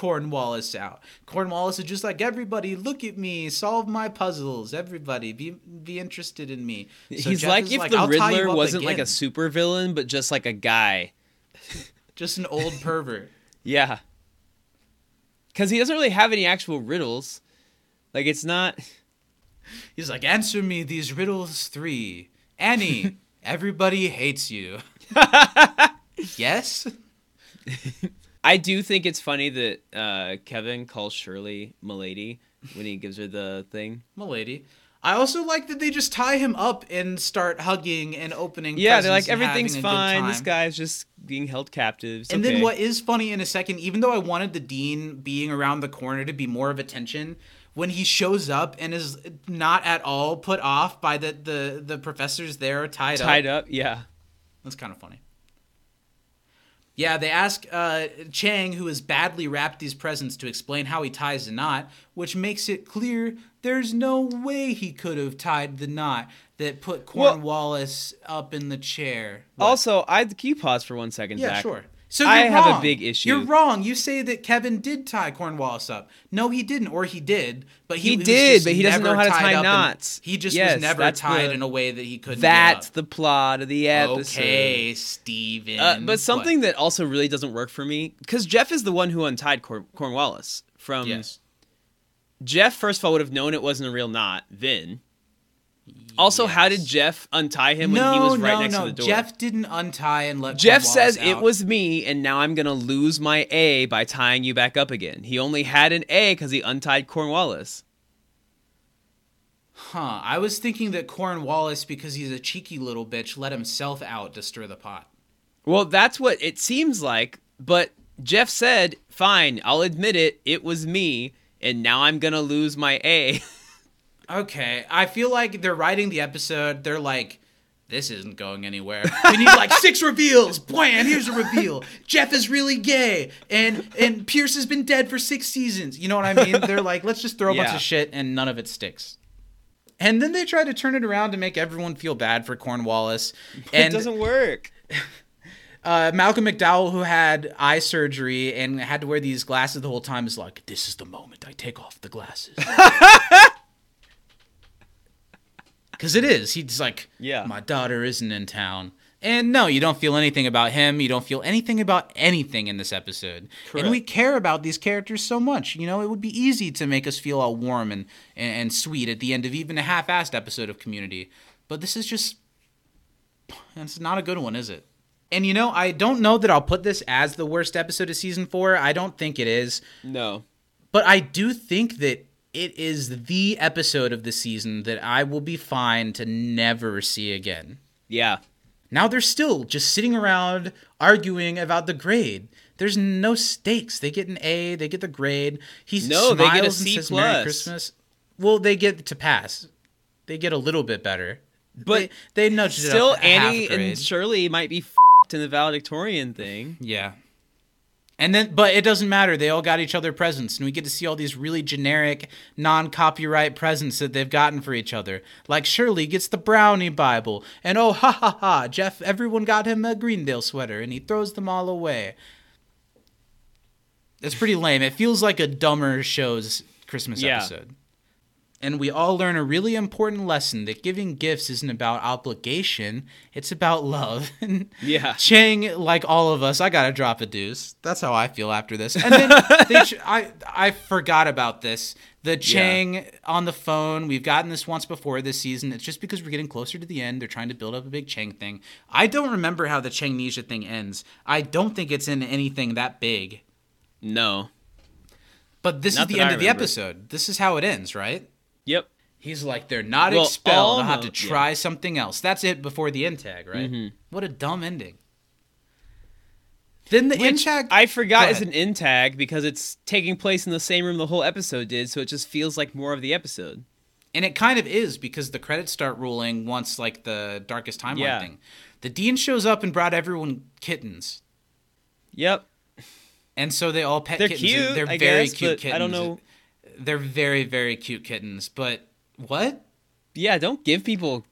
Cornwallis out. Cornwallis is just like everybody, look at me, solve my puzzles. Everybody, be be interested in me. So He's Jeff like if the "I'll tie you Riddler wasn't like a again." super villain, but just like a guy. just an old pervert. Yeah. Because he doesn't really have any actual riddles. Like it's not. He's like, answer me these riddles three. Annie, everybody hates you. yes? I do think it's funny that uh, Kevin calls Shirley "milady" when he gives her the thing. Milady. I also like that they just tie him up and start hugging and opening. Yeah, they're like everything's having a good fine. This time." guy's just being held captive. It's And okay. then what is funny in a second, even though I wanted the dean being around the corner to be more of attention, when he shows up and is not at all put off by the the, the professors there tied, tied up, Tied up? Yeah. that's kind of funny. Yeah, they ask uh, Chang, who has badly wrapped these presents, to explain how he ties the knot, which makes it clear there's no way he could have tied the knot that put Well- Cornwallis up in the chair. What? Also, I can you pause for one second, Yeah, Zach? sure. So I have a big issue. You're wrong. You say that Kevin did tie Cornwallis up. No, he didn't, or he did, but he, He did, but he doesn't know how to tie knots. He just Yes, was never tied the- in a way that he couldn't. That's the plot of the episode. okay, Steven. Uh, but What? something that also really doesn't work for me because Jeff is the one who untied Cor- Cornwallis from. yes, Jeff first of all would have known it wasn't a real knot. Vin. Also, how did Jeff untie him no, when he was right no, next no. to the door? Jeff didn't untie and let. Jeff says it was me, and now I'm gonna lose my A by tying you back up again. He only had an A because he untied Cornwallis. Huh. I was thinking that Cornwallis, because he's a cheeky little bitch, let himself out to stir the pot. Well, that's what it seems like. But Jeff said, "Fine, I'll admit it. It was me, and now I'm gonna lose my A." Okay, I feel like they're writing the episode. They're like, this isn't going anywhere. We need like six reveals. Blam! Here's a reveal. Jeff is really gay, and and Pierce has been dead for six seasons. You know what I mean? They're like, let's just throw a bunch of shit, and none of it sticks. And then they try to turn it around to make everyone feel bad for Cornwallis. it And it doesn't work. uh, Malcolm McDowell, who had eye surgery and had to wear these glasses the whole time, is like, "This is the moment I take off the glasses." Because it is. He's like, Yeah. my daughter isn't in town." And no, you don't feel anything about him. You don't feel anything about anything in this episode. Correct. And we care about these characters so much. You know, it would be easy to make us feel all warm and, and, and sweet at the end of even a half-assed episode of Community. But this is just it's not a good one, is it? And you know, I don't know that I'll put this as the worst episode of season four. I don't think it is. No. But I do think that it is the episode of the season that I will be fine to never see again. Yeah. Now they're still just sitting around arguing about the grade. There's no stakes. They get an A, they get the grade. He No, they get a C says Merry. Christmas. Well, they get to pass. They get a little bit better. But they, they nudged Still, it up a half Annie and Shirley might be f***ed in the valedictorian thing. Yeah. And then, but it doesn't matter. They all got each other presents, and we get to see all these really generic, non-copyright presents that they've gotten for each other. Like Shirley gets the Brownie Bible, and oh ha ha ha, Jeff, everyone got him a Greendale sweater, and he throws them all away. It's pretty lame. It feels like a dumber show's Christmas Yeah. episode. And we all learn a really important lesson that giving gifts isn't about obligation, it's about love. And Yeah. Chang, like all of us, I gotta drop a deuce. That's how I feel after this. And then ch- I I forgot about this. The Chang on the phone. We've gotten this once before this season. It's just because we're getting closer to the end. They're trying to build up a big Chang thing. I don't remember how the Changnesia thing ends. I don't think it's in anything that big. No. But this Not is the end I of the episode. This is how it ends, right? Yep. He's like, they're not Well, expelled. I'll have to almost, yeah. try something else. That's it before the end tag, right? Mm-hmm. What a dumb ending. Then the end tag. I forgot Go is an end tag because it's taking place in the same room the whole episode did, so it just feels like more of the episode. And it kind of is because the credits start rolling once like the darkest timeline Yeah. thing. The dean shows up and brought everyone kittens. Yep. And so they all pet They're kittens. cute, They're I very guess, cute kittens. I don't know. They're very, very cute kittens. But what? Yeah, don't give people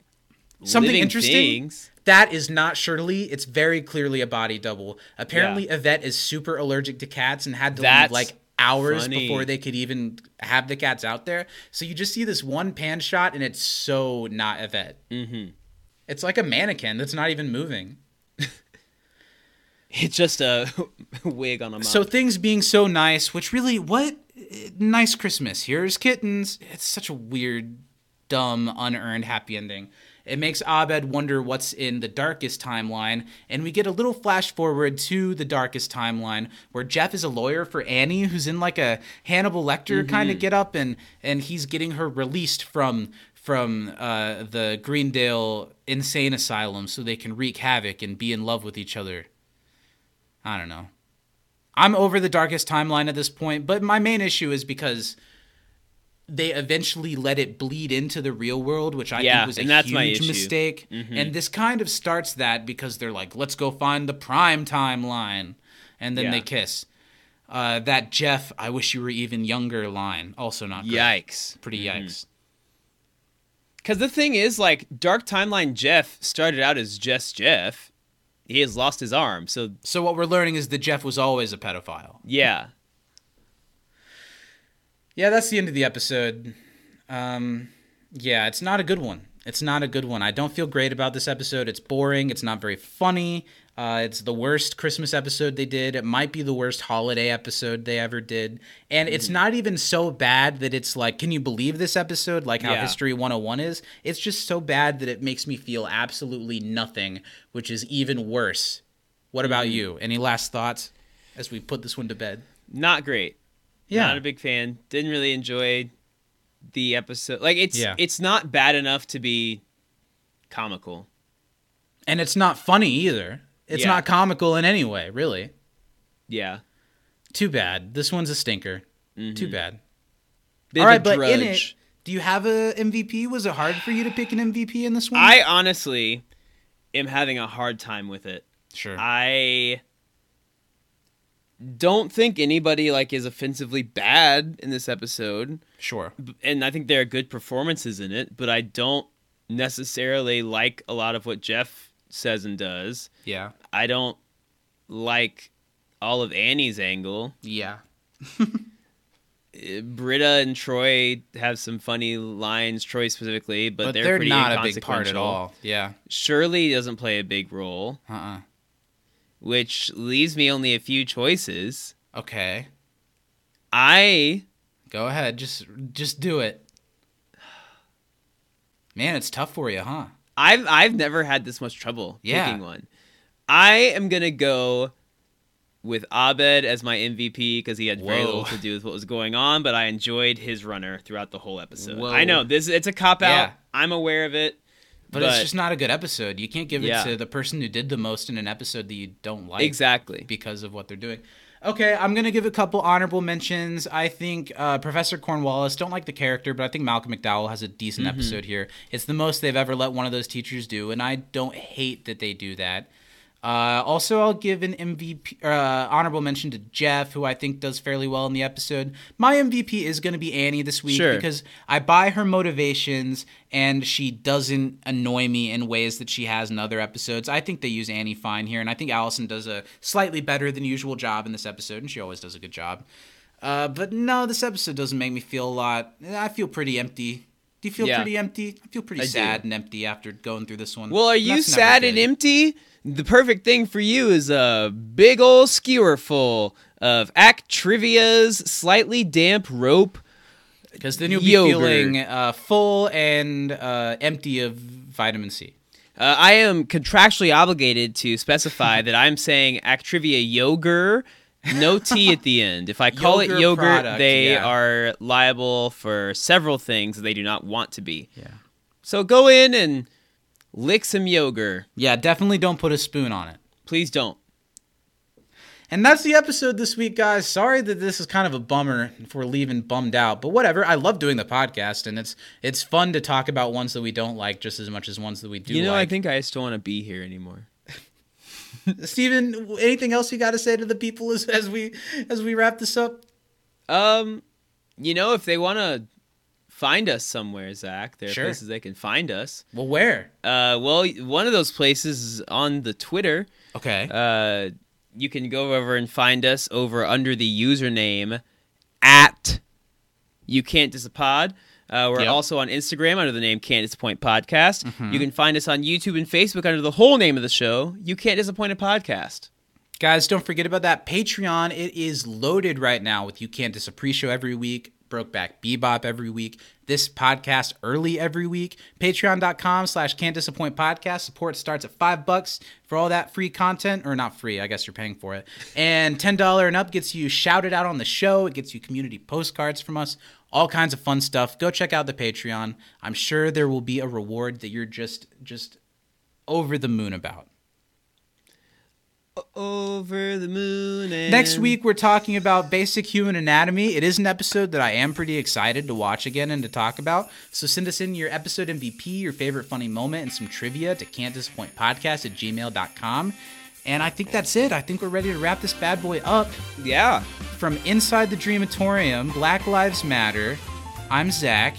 Something interesting? things. That is not Shirley. It's very clearly a body double. Apparently, Yvette is super allergic to cats and had to That's leave like hours funny. before they could even have the cats out there. So you just see this one pan shot, and it's so not Yvette. Mm-hmm. It's like a mannequin that's not even moving. It's just a wig on a mouth. So things being so nice, which really, what nice Christmas. Here's kittens. It's such a weird, dumb, unearned happy ending. It makes Abed wonder what's in the darkest timeline, and we get a little flash forward to the darkest timeline where Jeff is a lawyer for Annie, who's in like a Hannibal Lecter kind of get up, and and he's getting her released from from uh, the Greendale insane asylum so they can wreak havoc and be in love with each other. I don't know. I'm over the darkest timeline at this point, but my main issue is because they eventually let it bleed into the real world, which I Yeah, think was a and that's my huge issue. Mm-hmm. mistake. And this kind of starts that because they're like, let's go find the prime timeline. And then Yeah. they kiss. Uh, that Jeff, I wish you were even younger line, also not great. Yikes. Pretty yikes. Because the thing is, like, Dark Timeline Jeff started out as just Jeff. He has lost his arm, so So what we're learning is that Jeff was always a pedophile. yeah. Yeah, that's the end of the episode. Um, yeah, it's not a good one. It's not a good one. I don't feel great about this episode. It's boring. It's not very funny. Uh, it's the worst Christmas episode they did. It might be the worst holiday episode they ever did. And it's Mm. not even so bad that it's like, can you believe this episode? Like how Yeah. History 101 is. It's just so bad that it makes me feel absolutely nothing, which is even worse. What about Mm. you? Any last thoughts as we put this one to bed? Not great. Yeah. Not a big fan. Didn't really enjoy the episode. Like, it's Yeah. it's not bad enough to be comical. and it's not funny either. It's Yeah. not comical in any way, really. Yeah. Too bad. This one's a stinker. Mm-hmm. Too bad. Bit All a but in it, do you have a MVP? Was it hard for you to pick an MVP in this one? I honestly am having a hard time with it. sure. I don't think anybody like is offensively bad in this episode. sure. and I think there are good performances in it, but I don't necessarily like a lot of what Jeff says and does. Yeah. I don't like all of Annie's angle. Yeah. Uh, Britta and Troy have some funny lines, Troy specifically, but, But, they're, they're, pretty not a big part at all. Yeah. Shirley doesn't play a big role, Uh-uh. Which leaves me only a few choices. Okay. I Go ahead. Just just do it. Man, it's tough for you, huh? I've I've never had this much trouble Yeah. picking one. I am gonna go with Abed as my MVP because he had very little to do with what was going on, but I enjoyed his runner throughout the whole episode. Whoa. I know this it's a cop out. Yeah. I'm aware of it, But, it's just not a good episode. You can't give Yeah. it to the person who did the most in an episode that you don't like. exactly. because of what they're doing. Okay, I'm gonna give a couple honorable mentions. I think uh, Professor Cornwallis don't like the character, but I think Malcolm McDowell has a decent Mm-hmm. episode here. It's the most they've ever let one of those teachers do, and I don't hate that they do that. Uh, also, I'll give an MVP uh, honorable mention to Jeff, who I think does fairly well in the episode. My MVP is going to be Annie this week Sure. because I buy her motivations and she doesn't annoy me in ways that she has in other episodes. I think they use Annie fine here, and I think Alison does a slightly better than usual job in this episode, and she always does a good job. Uh, but no, this episode doesn't make me feel a lot. I feel pretty empty. Do you feel Yeah. pretty empty? I feel pretty I do. sad and empty after going through this one. Well, are you sad and empty? The perfect thing for you is a big old skewer full of act trivia's slightly damp rope. Because then you'll be Yogurt. feeling uh, full and uh, empty of vitamin C. Uh, I am contractually obligated to specify that I'm saying act trivia yogurt, no T at the end. If I call it Yogurt yogurt, product, they yeah. are liable for several things they do not want to be. Yeah. So go in and lick some yogurt. Yeah, definitely don't put a spoon on it. Please don't. And that's the episode this week, guys. Sorry that this is kind of a bummer if we're leaving bummed out, but whatever. I love doing the podcast, and it's it's fun to talk about ones that we don't like just as much as ones that we do. you know, I think I just don't want to be here anymore. Steven, anything else you got to say to the people as, as we as we wrap this up? Um, you know, if they want to find us somewhere, Zach, there are Sure. places they can find us. Well, where? Uh, well, one of those places is on the Twitter. Okay. uh, you can go over and find us over under the username at you can't disapod. Uh, we're Yep. also on Instagram under the name Can't Disappoint Podcast. Mm-hmm. You can find us on YouTube and Facebook under the whole name of the show, You Can't Disappoint a Podcast. Guys, don't forget about that Patreon. It is loaded right now with You Can't Diss a Pre-Show every week, Brokeback Bebop every week, this podcast early every week. Patreon.com slash Can't Disappoint Podcast. Support starts at five bucks for all that free content, or not free, I guess you're paying for it. And $10 and up gets you shouted out on the show. It gets you community postcards from us, all kinds of fun stuff. Go check out the Patreon. I'm sure there will be a reward that you're just just over the moon about. Over the moon. And... Next week, we're talking about basic human anatomy. It is an episode that I am pretty excited to watch again and to talk about. So send us in your episode MVP, your favorite funny moment, and some trivia to can't disappoint podcast at gmail.com. And I think that's it. I think we're ready to wrap this bad boy up. Yeah. From inside the Dreamatorium, Black Lives Matter. I'm Zach.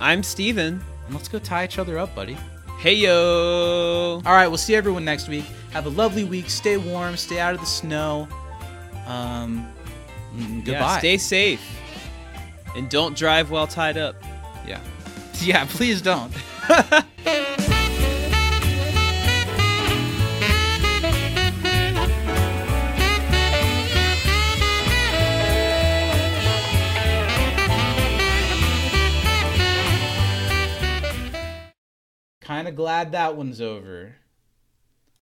I'm Steven. And let's go tie each other up, buddy. Hey yo. All right, we'll see everyone next week. Have a lovely week. Stay warm. Stay out of the snow. Um, mm, goodbye. Yeah, stay safe. And don't drive while tied up. Yeah. Yeah, please don't. kind of glad that one's over.